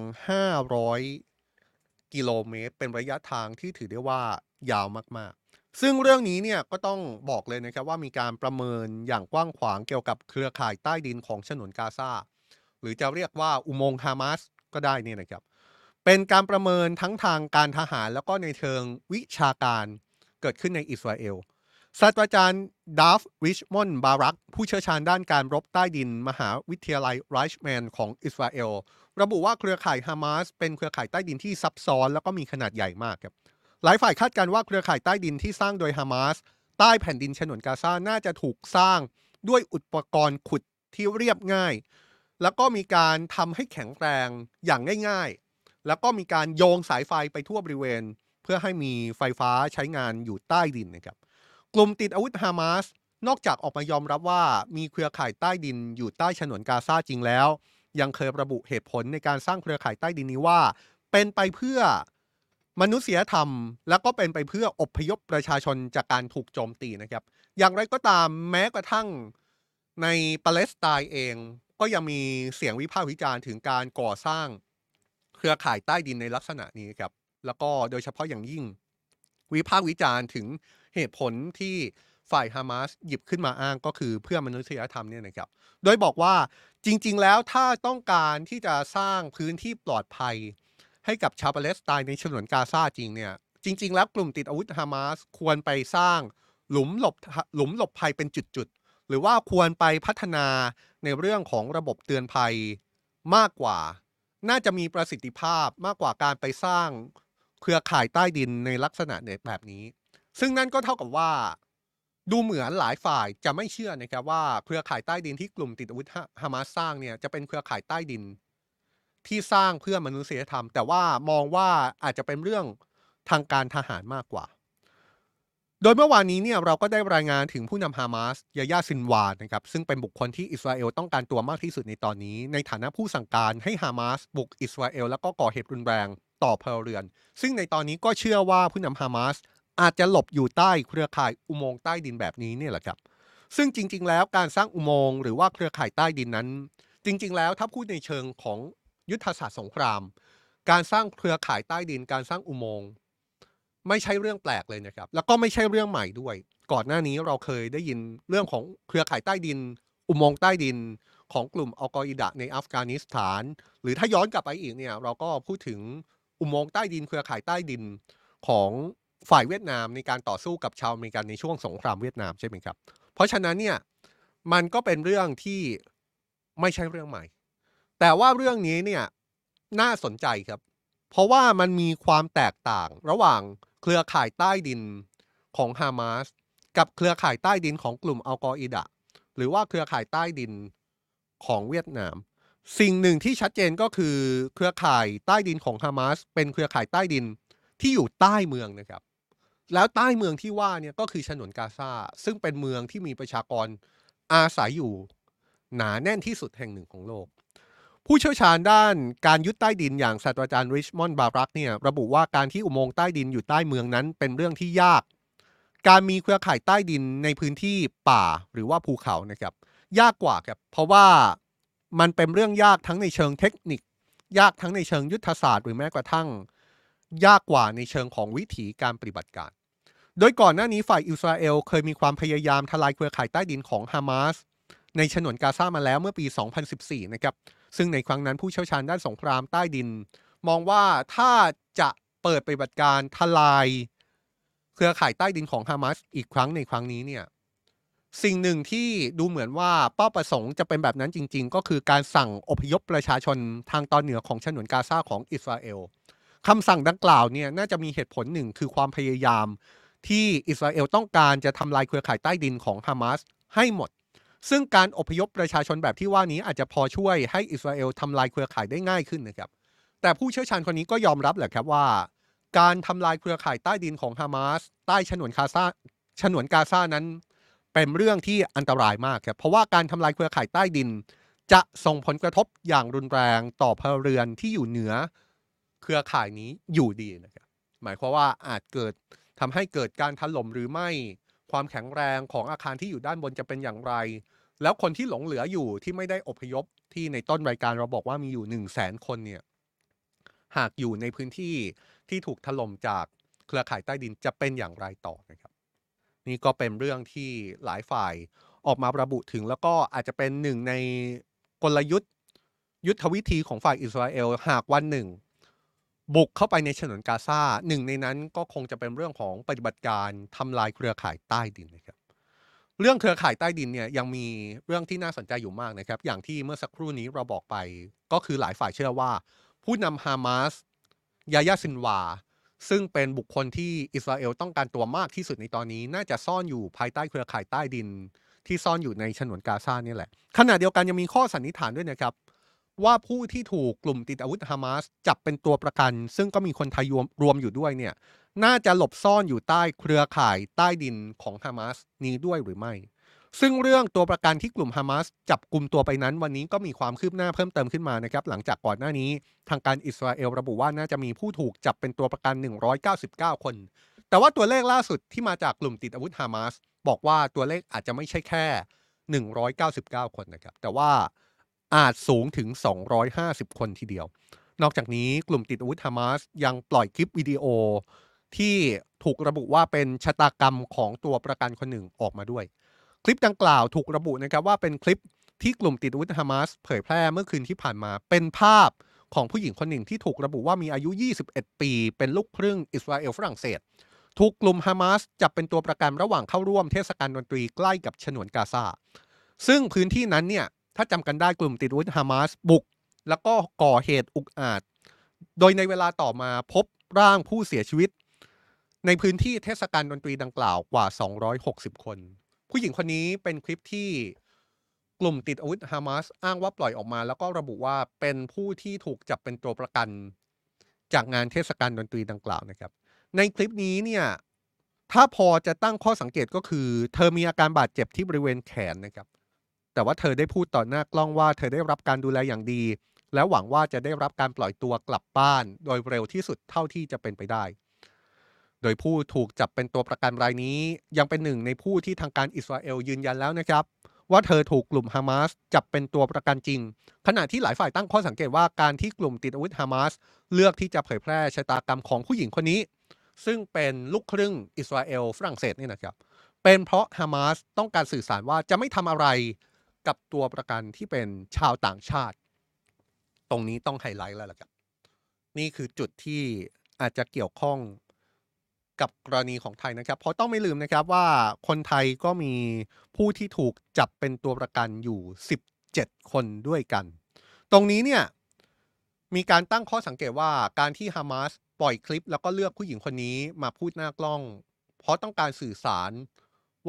500 กิโลเมตร เป็นระยะทางที่ถือได้ว่ายาวมากๆ ซึ่งเรื่องนี้เนี่ยก็ต้องบอกเลยนะครับว่ามีการประเมินอย่างกว้างขวางเกี่ยวกับเครือข่ายใต้ดินของฉนวนกาซาหรือจะเรียกว่าอุโมงค์ฮามาสก็ได้เนี่ยนะครับ เป็นการประเมินทั้งทางการทหารแล้วก็ในเชิงวิชาการเกิดขึ้นในอิสราเอล ศาสตราจารย์ดัฟริชมอนบารัก ผู้เชี่ยวชาญด้านการรบใต้ดิน มหาวิทยาลัยไรชแมนของอิสราเอล ระบุว่าเครือข่ายฮามาสเป็นเครือข่ายใต้ดินที่ซับซ้อน แล้วก็มีขนาดใหญ่มากครับหลายฝ่ายคาดการณ์ว่าเครือข่ายใต้ดินที่สร้างโดยฮามาสใต้แผ่นดินฉนวนกาซาน่าจะถูกสร้างด้วยอุปกรณ์ขุดที่เรียบง่าย แล้วก็มีการทำให้แข็งแรงอย่างง่าย ๆ แล้วก็มีการโยงสายไฟไปทั่วบริเวณ เพื่อให้มีไฟฟ้าใช้งานอยู่ใต้ดินนะครับ กลุ่มติดอาวุธฮามาสนอกจากออกมายอมรับว่ามีเครือข่ายใต้ดินอยู่ใต้ฉนวนกาซาจริงแล้ว ยังเคยระบุเหตุผลในการสร้างเครือข่ายใต้ดินนี้ว่า เป็นไปเพื่อมนุษยธรรม แล้วก็เป็นไปเพื่ออพยพประชาชนจากการถูกโจมตีนะครับ อย่างไรก็ตามแม้กระทั่งในปาเลสไตน์เองก็ยังมีเสียงวิพากษ์วิจารณ์ถึงการก่อสร้างเครือข่ายใต้ดินในลักษณะนี้ครับแล้วก็โดยเฉพาะอย่างยิ่งวิพากษ์วิจารณ์ถึง เหตุผลที่ฝ่ายฮามาสหยิบขึ้นมาอ้างก็คือเพื่อมนุษยธรรมเนี่ยนะครับ โดยบอกว่าจริงๆ แล้วถ้าต้องการที่จะสร้างพื้นที่ปลอดภัย ให้กับชาวปาเลสไตน์ในฉนวนกาซาจริงเนี่ย จริง ๆ แล้วกลุ่มติดอาวุธฮามาสควรไปสร้างหลุมหลบหลุมหลบภัยเป็นจุดๆ หรือว่าควรไปพัฒนาในเรื่องของระบบเตือนภัยมากกว่า น่าจะมีประสิทธิภาพมากกว่าการไปสร้างเครือข่ายใต้ดินในลักษณะแบบนี้ ซึ่งนั่นก็เท่ากับว่า ดูเหมือนหลายฝ่ายจะไม่เชื่อนะครับว่าเครือข่ายใต้ดินที่กลุ่มติดอาวุธฮามาสสร้างเนี่ยจะเป็นเครือข่ายใต้ดิน ที่สร้างเพื่อมนุษยธรรม แต่ว่ามองว่าอาจจะเป็นเรื่องทางการทหารมากกว่า โดยเมื่อวานนี้เนี่ยเราก็ได้รายงานถึงผู้นำฮามาสยายาซินวาดนะครับซึ่งเป็นบุคคลที่อิสราเอลต้องการตัวมากที่สุดในตอนนี้ ในฐานะผู้สั่งการให้ฮามาสบุกอิสราเอลแล้วก็ก่อเหตุรุนแรงต่อพลเรือน ซึ่งในตอนนี้ก็เชื่อว่าผู้นำฮามาส อาจจะหลบอยู่ใต้เครือข่ายอุโมงค์ใต้ดินแบบนี้เนี่ยแหละครับ ซึ่งจริง ๆ แล้วการสร้างอุโมงค์หรือว่าเครือข่ายใต้ดินนั้น จริง ๆ แล้วถ้าพูดในเชิงของยุทธศาสตร์สงคราม การสร้างเครือข่ายใต้ดิน การสร้างอุโมงค์ไม่ใช่เรื่องแปลกเลยนะครับ แล้วก็ไม่ใช่เรื่องใหม่ด้วย ก่อนหน้านี้เราเคยได้ยินเรื่องของเครือข่ายใต้ดิน อุโมงค์ใต้ดิน ของกลุ่มอัลกออิดะในอัฟกานิสถาน หรือถ้าย้อนกลับไปอีกเนี่ยเราก็พูดถึงอุโมงค์ใต้ดิน เครือข่ายใต้ดินของ ฝ่ายเวียดนามในการต่อสู้กับชาวอเมริกันในช่วงสงครามเวียดนามใช่ไหมครับ เพราะฉะนั้นเนี่ยมันก็เป็นเรื่องที่ไม่ใช่เรื่องใหม่ แต่ว่าเรื่องนี้เนี่ยน่าสนใจครับ เพราะว่ามันมีความแตกต่างระหว่างเครือข่ายใต้ดินของฮามาสกับเครือข่ายใต้ดินของกลุ่มอัลกออิดะหรือว่าเครือข่ายใต้ดินของเวียดนาม สิ่งหนึ่งที่ชัดเจนก็คือเครือข่ายใต้ดินของฮามาสเป็นเครือข่ายใต้ดินที่อยู่ใต้เมืองนะครับ แล้วใต้เมืองที่ว่าเนี่ยก็คือฉนวนกาซาซึ่งเป็นเมืองที่มีประชากรอาศัยอยู่หนาแน่นที่สุดแห่งหนึ่งของโลก ผู้เชี่ยวชาญด้านการยึดใต้ดินอย่างศาสตราจารย์ริชมอนด์บารักเนี่ยระบุว่าการที่อุโมงค์ใต้ดินอยู่ใต้เมืองนั้นเป็นเรื่องที่ยาก การมีเครือข่ายใต้ดินในพื้นที่ป่าหรือว่าภูเขานะครับยากกว่าครับเพราะว่ามันเป็นเรื่องยากทั้งในเชิงเทคนิค ยากทั้งในเชิงยุทธศาสตร์ หรือแม้กระทั่ง ยากกว่าในเชิงของวิถีการปฏิบัติการ โดยก่อนหน้านี้ฝ่ายอิสราเอลเคยมีความพยายามทลายเครือข่ายใต้ดินของฮามาสในฉนวนกาซามาแล้วเมื่อปี 2014 นะครับ ซึ่งในครั้งนั้นผู้เชี่ยวชาญด้านสงครามใต้ดิน มองว่าถ้าจะเปิดปฏิบัติการทลาย เครือข่ายใต้ดินของฮามาสอีกครั้งในครั้งนี้เนี่ยสิ่งหนึ่งที่ดูเหมือนว่าเป้าประสงค์จะเป็นแบบนั้นจริง ๆ ก็คือการสั่งอพยพประชาชนทางตอนเหนือของฉนวนกาซาของอิสราเอลคำสั่งดังกล่าวเนี่ยน่าจะมีเหตุผลหนึ่งคือความพยายาม ที่อิสราเอลต้องการจะทำลายเครือข่ายใต้ดินของฮามาสให้หมด ซึ่งการอพยพประชาชนแบบที่ว่านี้อาจจะพอช่วยให้อิสราเอลทำลายเครือข่ายได้ง่ายขึ้นนะครับ แต่ผู้เชี่ยวชาญคนนี้ก็ยอมรับแหละครับว่า การทำลายเครือข่ายใต้ดินของฮามาสใต้ฉนวนคาซาฉนวนกาซานั้น เป็นเรื่องที่อันตรายมากครับเพราะว่าการทำลายเครือข่ายใต้ดิน จะส่งผลกระทบอย่างรุนแรงต่อพลเรือนที่อยู่เหนือเครือข่ายนี้อยู่ดีนะครับหมายความว่าอาจเกิด ทำให้เกิดการถล่มหรือไม่ ความแข็งแรงของอาคารที่อยู่ด้านบนจะเป็นอย่างไร แล้วคนที่หลงเหลืออยู่ที่ไม่ได้อพยพที่ในต้นรายการเราบอกว่ามีอยู่หนึ่งแสนคนเนี่ยหากอยู่ในพื้นที่ที่ถูกถล่มจากเครือข่ายใต้ดินจะเป็นอย่างไรต่อนะครับ นี่ก็เป็นเรื่องที่หลายฝ่ายออกมาระบุถึงแล้วก็อาจจะเป็นหนึ่งในกลยุทธ์ ยุทธวิธีของฝ่ายอิสราเอลหากวันหนึ่ง บุกเข้าไปในฉนวนกาซาหนึ่งในนั้นก็คงจะเป็นเรื่องของปฏิบัติการทำลายเครือข่ายใต้ดินนะครับ เรื่องเครือข่ายใต้ดินเนี่ยยังมีเรื่องที่น่าสนใจอยู่มากนะครับ อย่างที่เมื่อสักครู่นี้เราบอกไป ก็คือหลายฝ่ายเชื่อว่า ผู้นำฮามาสยายาซินวา ซึ่งเป็นบุคคลที่อิสราเอลต้องการตัวมากที่สุดในตอนนี้ น่าจะซ่อนอยู่ภายใต้เครือข่ายใต้ดิน ที่ซ่อนอยู่ในฉนวนกาซาเนี่ยแหละขณะเดียวกันยังมีข้อสันนิษฐานด้วยนะครับ ว่าผู้ที่ถูกกลุ่มติดอาวุธฮามาสจับเป็นตัวประกัน ซึ่งก็มีคนไทยรวมอยู่ด้วยเนี่ยน่าจะหลบซ่อนอยู่ใต้เครือข่ายใต้ดินของฮามาสนี้ด้วยหรือไม่ ซึ่งเรื่องตัวประกันที่กลุ่มฮามาสจับกลุ่มตัวไปนั้น วันนี้ก็มีความคืบหน้าเพิ่มเติมขึ้นมานะครับหลังจากก่อนหน้านี้ทางการอิสราเอลระบุว่าน่าจะมีผู้ถูกจับเป็นตัวประกัน 199 คน แต่ว่าตัวเลขล่าสุดที่มาจากกลุ่มติดอาวุธฮามาสบอกว่าตัวเลขอาจจะไม่ใช่แค่ 199 คนนะครับแต่ว่า อาจสูงถึง 250 คนทีเดียว นอกจากนี้กลุ่มติดอาวุธฮามาสยังปล่อยคลิปวิดีโอ ที่ถูกระบุว่าเป็นชะตากรรมของตัวประกันคนหนึ่งออกมาด้วย คลิปดังกล่าวถูกระบุนะครับว่าเป็นคลิปที่กลุ่มติดอาวุธฮามาสเผยแพร่เมื่อคืนที่ผ่านมาเป็นภาพของผู้หญิงคนหนึ่งที่ถูกระบุว่ามีอายุ 21 ปี เป็นลูกครึ่งอิสราเอลฝรั่งเศส ถูกกลุ่มฮามาสจับเป็นตัวประกันระหว่างเข้าร่วมเทศกาลดนตรีใกล้กับฉนวนกาซาซึ่งพื้นที่นั้นเนี่ย ถ้าจำกันได้กลุ่มติดอาวุธฮามาสบุก แล้วก็ก่อเหตุอุกอาจ โดยในเวลาต่อมาพบร่างผู้เสียชีวิต ในพื้นที่เทศกาลดนตรีดังกล่าวกว่า 260 คน ผู้หญิงคนนี้เป็นคลิปที่กลุ่มติดอาวุธฮามาสอ้างว่าปล่อยออกมา แล้วก็ระบุว่าเป็นผู้ที่ถูกจับเป็นตัวประกัน จากงานเทศกาลดนตรีดังกล่าวนะครับ ในคลิปนี้เนี่ยถ้าพอจะตั้งข้อสังเกตก็คือ เธอมีอาการบาดเจ็บที่บริเวณแขนนะครับ แต่ว่าเธอได้พูดต่อหน้ากล้องว่าเธอได้รับการดูแลอย่างดี และหวังว่าจะได้รับการปล่อยตัวกลับบ้าน โดยเร็วที่สุดเท่าที่จะเป็นไปได้ โดยผู้ถูกจับเป็นตัวประกันรายนี้ ยังเป็นหนึ่งในผู้ที่ทางการอิสราเอลยืนยันแล้วนะครับ ว่าเธอถูกกลุ่มฮามาสจับเป็นตัวประกันจริง ขณะที่หลายฝ่ายตั้งข้อสังเกตว่าการที่กลุ่มติดอาวุธฮามาสเลือกที่จะเผยแพร่ชะตากรรมของผู้หญิงคนนี้ ซึ่งเป็นลูกครึ่งอิสราเอลฝรั่งเศสนี่นะครับเป็นเพราะฮามาสต้องการสื่อสารว่าจะไม่ทำอะไร กับตัวประกันที่เป็นชาวต่างชาติ ตรงนี้ต้องไฮไลท์แล้วล่ะครับ นี่คือจุดที่อาจจะเกี่ยวข้องกับกรณีของไทยนะครับ เพราะต้องไม่ลืมนะครับว่าคนไทยก็มีผู้ที่ถูกจับเป็นตัวประกันอยู่ 17 คนด้วยกัน ตรงนี้เนี่ยมีการตั้งข้อสังเกตว่าการที่ฮามาสปล่อยคลิป แล้วก็เลือกผู้หญิงคนนี้มาพูดหน้ากล้อง เพราะต้องการสื่อสาร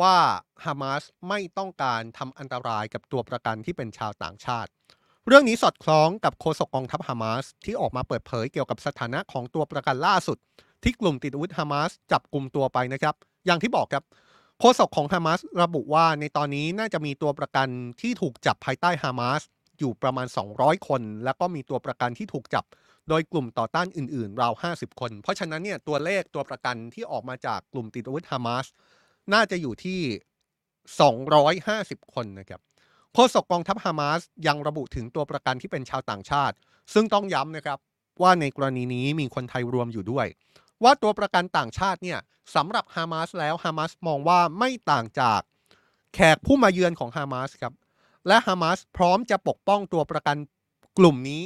ว่าฮามาสไม่ต้องการทำอันตรายกับตัวประกันที่เป็นชาวต่างชาติ เรื่องนี้สอดคล้องกับโฆษกกองทัพฮามาสที่ออกมาเปิดเผยเกี่ยวกับสถานะของตัวประกันล่าสุด ที่กลุ่มติดอาวุธฮามาสจับกลุ่มตัวไปนะครับ อย่างที่บอกครับโฆษกของฮามาสระบุว่าในตอนนี้น่าจะมีตัวประกันที่ถูกจับภายใต้ฮามาสอยู่ประมาณ 200 คน แล้วก็มีตัวประกันที่ถูกจับ โดยกลุ่มต่อต้านอื่นๆ ราว 50 คน เพราะฉะนั้นเนี่ยตัวเลขตัวประกันที่ออกมาจากกลุ่มติดอาวุธฮามาส น่าจะอยู่ที่ 250 คนนะครับโฆษกกองทัพฮามาสยังระบุถึงตัวประกันที่เป็นชาวต่างชาติ ซึ่งต้องย้ำนะครับว่าในกรณีนี้มีคนไทยรวมอยู่ด้วย ว่าตัวประกันต่างชาติเนี่ยสำหรับฮามาสแล้วฮามาสมองว่าไม่ต่างจากแขกผู้มาเยือนของฮามาสครับและฮามาสพร้อมจะปกป้องตัวประกันกลุ่มนี้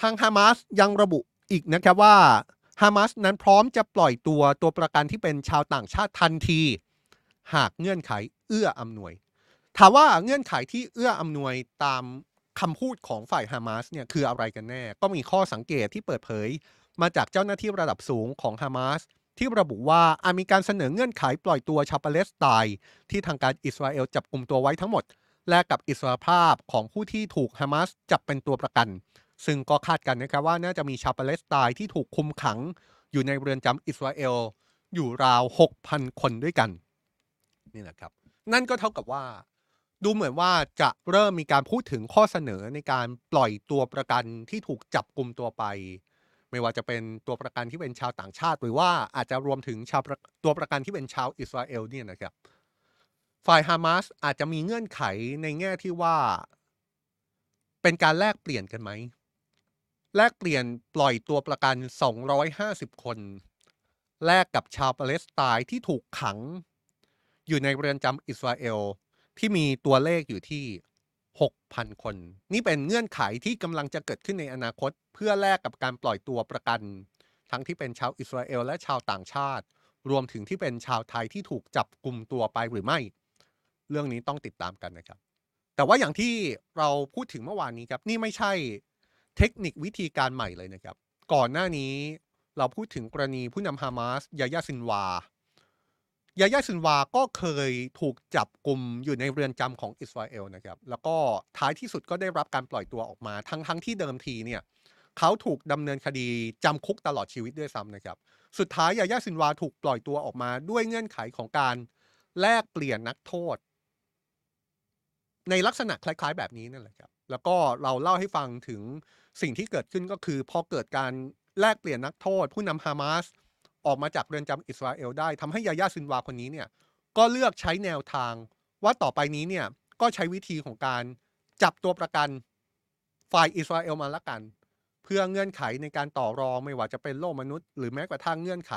ทางฮามาสยังระบุอีกนะครับว่า ฮามาสนั้นพร้อมจะปล่อยตัวตัวประกันที่เป็นชาวต่างชาติทันที หากเงื่อนไขเอื้ออำนวย ถามว่าเงื่อนไขที่เอื้ออำนวยตามคำพูดของฝ่ายฮามาสเนี่ยคืออะไรกันแน่ ก็มีข้อสังเกตที่เปิดเผย มาจากเจ้าหน้าที่ระดับสูงของฮามาสที่ระบุว่าอาจมีการเสนอเงื่อนไขปล่อยตัวชาวปาเลสไตน์ที่ทางการอิสราเอลจับกลุ่มตัวไว้ทั้งหมด แลกกับอิสรภาพของผู้ที่ถูกฮามาสจับเป็นตัวประกัน ซึ่งก็คาดกันนะครับว่าน่าจะมีชาวปาเลสไตน์ที่ถูกคุมขังอยู่ในเรือนจำอิสราเอลอยู่ราว 6,000 คนด้วยกันนี่แหละครับ นั่นก็เท่ากับว่า ดูเหมือนว่าจะเริ่มมีการพูดถึงข้อเสนอในการปล่อยตัวประกันที่ถูกจับกลุ่มตัวไป ไม่ว่าจะเป็นตัวประกันที่เป็นชาวต่างชาติ หรือว่าอาจจะรวมถึงชาวตัวประกันที่เป็นชาวอิสราเอลเนี่ยนะครับฝ่ายฮามาสอาจจะมีเงื่อนไขในแง่ที่ว่า เป็นการแลกเปลี่ยนกันไหม แลกเปลี่ยนปล่อยตัวประกัน 250 คน แลกกับชาวปาเลสไตน์ที่ถูกขัง อยู่ในเรือนจำอิสราเอลที่มีตัวเลขอยู่ที่ 6,000 คน นี่เป็นเงื่อนไขที่กำลังจะเกิดขึ้นในอนาคต เพื่อแลกกับการปล่อยตัวประกัน ทั้งที่เป็นชาวอิสราเอลและชาวต่างชาติ รวมถึงที่เป็นชาวไทยที่ถูกจับกลุ่มตัวไปหรือไม่ เรื่องนี้ต้องติดตามกันนะครับ แต่ว่าอย่างที่เราพูดถึงเมื่อวานนี้ครับ นี่ไม่ใช่ เทคนิควิธีการใหม่เลยนะครับ ก่อนหน้านี้เราพูดถึงกรณีผู้นำฮามาสยายาซินวายายาซินวาก็เคยถูกจับกลุ่มอยู่ในเรือนจำของอิสราเอลนะครับ แล้วก็ท้ายที่สุดก็ได้รับการปล่อยตัวออกมา ทั้งทั้งที่เดิมทีเนี่ยเขาถูกดำเนินคดีจำคุกตลอดชีวิตด้วยซ้ำนะครับ สุดท้ายยายาซินวาถูกปล่อยตัวออกมาด้วยเงื่อนไขของการแลกเปลี่ยนนักโทษ ในลักษณะคล้าย ๆ แบบนี้นั่นแหละครับ แล้วก็เราเล่าให้ฟังถึง สิ่งที่เกิดขึ้นก็คือพอเกิดการแลกเปลี่ยนนักโทษ ผู้นำฮามาสออกมาจากเรือนจำอิสราเอลได้ทำให้ยายาซินวาคนนี้เนี่ยก็เลือกใช้แนวทาง ว่าต่อไปนี้เนี่ยก็ใช้วิธีของการจับตัวประกันฝ่ายอิสราเอลมาละกัน เพื่อเงื่อนไขในการต่อรองไม่ว่าจะเป็นโลกมนุษย์ หรือแม้กระทั่งเงื่อนไข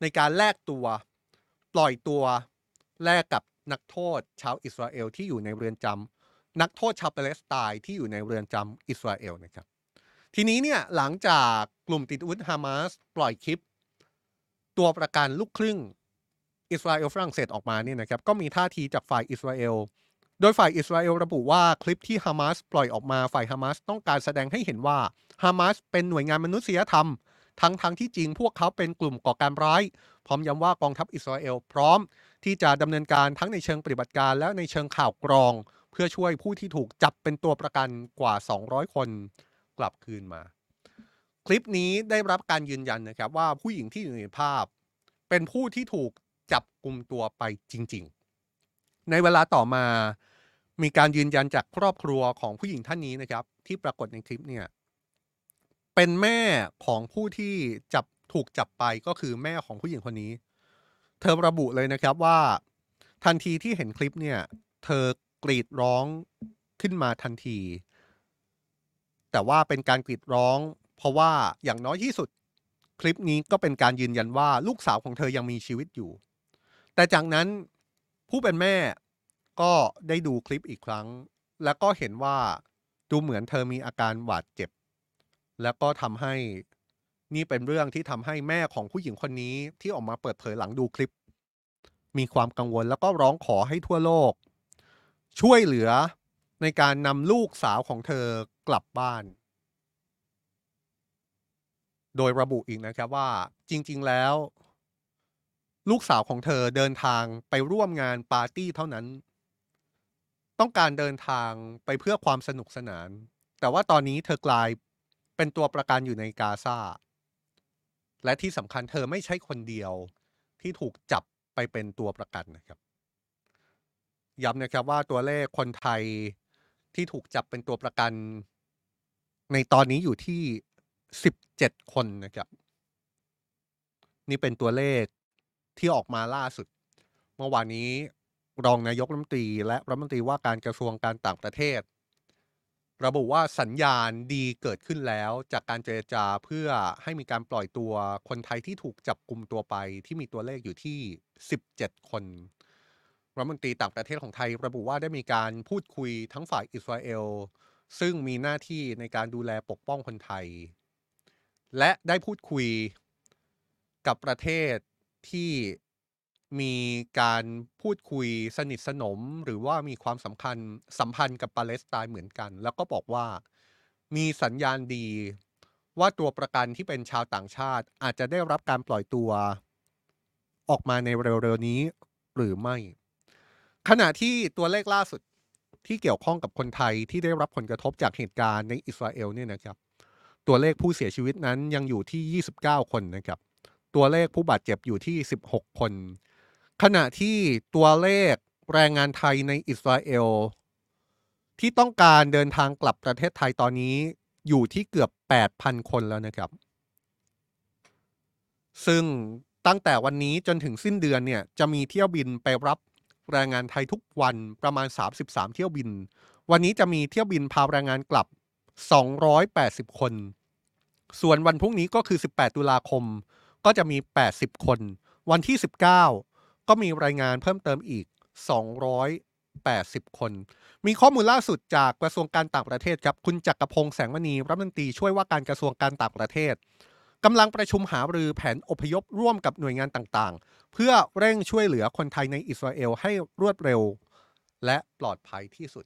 ในการแลกตัว ปล่อยตัวแลกกับนักโทษชาวอิสราเอลที่อยู่ในเรือนจำนักโทษชาวปาเลสไตน์ที่อยู่ในเรือนจำอิสราเอลนะครับ ทีนี้เนี่ยหลังจากกลุ่มติดอาวุธฮามาสปล่อยคลิป ตัวประกันลูกครึ่งอิสราเอลฝรั่งเศสออกมาเนี่ยนะครับก็มีท่าทีจากฝ่ายอิสราเอล โดยฝ่ายอิสราเอลระบุว่าคลิปที่ฮามาสปล่อยออกมาฝ่ายฮามาสต้องการแสดงให้เห็นว่าฮามาสเป็นหน่วยงานมนุษยธรรม ทั้งทั้งที่จริงพวกเขาเป็นกลุ่มก่อการร้าย พร้อมย้ำว่ากองทัพอิสราเอลพร้อม ที่จะดำเนินการทั้งในเชิงปฏิบัติการและในเชิงข่าวกรอง เพื่อช่วยผู้ที่ถูกจับเป็นตัวประกันกว่า 200 คน กลับคืนมา คลิปนี้ได้รับการยืนยันนะครับ ว่าผู้หญิงที่อยู่ในภาพ เป็นผู้ที่ถูกจับกลุ่มตัวไปจริง ๆ ในเวลาต่อมามีการยืนยันจากครอบครัวของผู้หญิงท่านนี้นะครับ ที่ปรากฏในคลิปเนี่ยเป็นแม่ของผู้ที่จับถูกจับไปก็คือแม่ของผู้หญิงคนนี้ เธอระบุเลยนะครับว่า ทันทีที่เห็นคลิปเนี่ย เธอกรีดร้องขึ้นมาทันที แต่ว่าเป็นการกรีดร้อง เพราะว่าอย่างน้อยที่สุด คลิปนี้ก็เป็นการยืนยันว่าลูกสาวของเธอยังมีชีวิตอยู่ แต่จากนั้นผู้เป็นแม่ก็ได้ดูคลิปอีกครั้ง แล้วก็เห็นว่าดูเหมือนเธอมีอาการบาดเจ็บ แล้วก็ทำให้นี่เป็นเรื่องที่ทำให้แม่ของผู้หญิงคนนี้ที่ออกมาเปิดเผยหลังดูคลิป มีความกังวลแล้วก็ร้องขอให้ทั่วโลก ช่วยเหลือในการนำลูกสาวของเธอ กลับบ้าน โดยระบุอีกนะครับว่าจริง ๆ แล้ว ลูกสาวของเธอเดินทางไปร่วมงานปาร์ตี้เท่านั้น ต้องการเดินทางไปเพื่อความสนุกสนาน แต่ว่าตอนนี้เธอกลายเป็นตัวประกันอยู่ในกาซาและที่สำคัญเธอไม่ใช่คนเดียวที่ถูกจับไปเป็นตัวประกันนะครับย้ำนะครับว่าตัวเลขคนไทยที่ถูกจับเป็นตัวประกัน ในตอนนี้อยู่ที่ 17 คนนะครับ นี่เป็นตัวเลขที่ออกมาล่าสุด เมื่อวานนี้รองนายกรัฐมนตรี และรัฐมนตรีว่าการกระทรวงการต่างประเทศ ระบุว่าสัญญาณดีเกิดขึ้นแล้วจากการเจรจาเพื่อให้มีการปล่อยตัวคนไทยที่ถูกจับกลุ่มตัวไปที่มีตัวเลขอยู่ที่ 17 คนรัฐมนตรีต่างประเทศของไทย ระบุว่าได้มีการพูดคุยทั้งฝ่ายอิสราเอล ซึ่งมีหน้าที่ในการดูแลปกป้องคนไทย และได้พูดคุยกับประเทศที่มีการพูดคุยสนิทสนม หรือว่ามีความสำคัญสัมพันธ์กับปาเลสไตน์เหมือนกัน แล้วก็บอกว่ามีสัญญาณดีว่าตัวประกันที่เป็นชาวต่างชาติอาจจะได้รับการปล่อยตัว ออกมาในเร็วๆนี้หรือไม่ ขณะที่ตัวเลขล่าสุด ที่เกี่ยวข้องกับคนไทยที่ได้รับผลกระทบจากเหตุการณ์ในอิสราเอลเนี่ยนะครับ ตัวเลขผู้เสียชีวิตนั้นยังอยู่ที่ 29 คนนะครับ ตัวเลขผู้บาดเจ็บอยู่ที่ 16 คน ขณะที่ตัวเลขแรงงานไทยในอิสราเอล ที่ต้องการเดินทางกลับประเทศไทยตอนนี้อยู่ที่เกือบ 8,000 คนแล้วนะครับ ซึ่งตั้งแต่วันนี้จนถึงสิ้นเดือนเนี่ยจะมีเที่ยวบินไปรับ แรงงานไทยทุกวันประมาณ 33 เที่ยวบิน วันนี้จะมีเที่ยวบินพาแรงงานกลับ 280 คน ส่วนวันพรุ่งนี้ก็คือ 18 ตุลาคม ก็จะมี 80 คน วันที่ 19 ก็มีรายงานเพิ่มเติมอีก 280 คน มีข้อมูลล่าสุดจากกระทรวงการต่างประเทศครับ คุณจักรพงษ์แสงมณีรัฐมนตรีช่วยว่าการกระทรวงการต่างประเทศ กำลังประชุมหารือแผนอพยพร่วมกับหน่วยงานต่างๆ เพื่อเร่งช่วยเหลือคนไทยในอิสราเอลให้รวดเร็ว และปลอดภัยที่สุด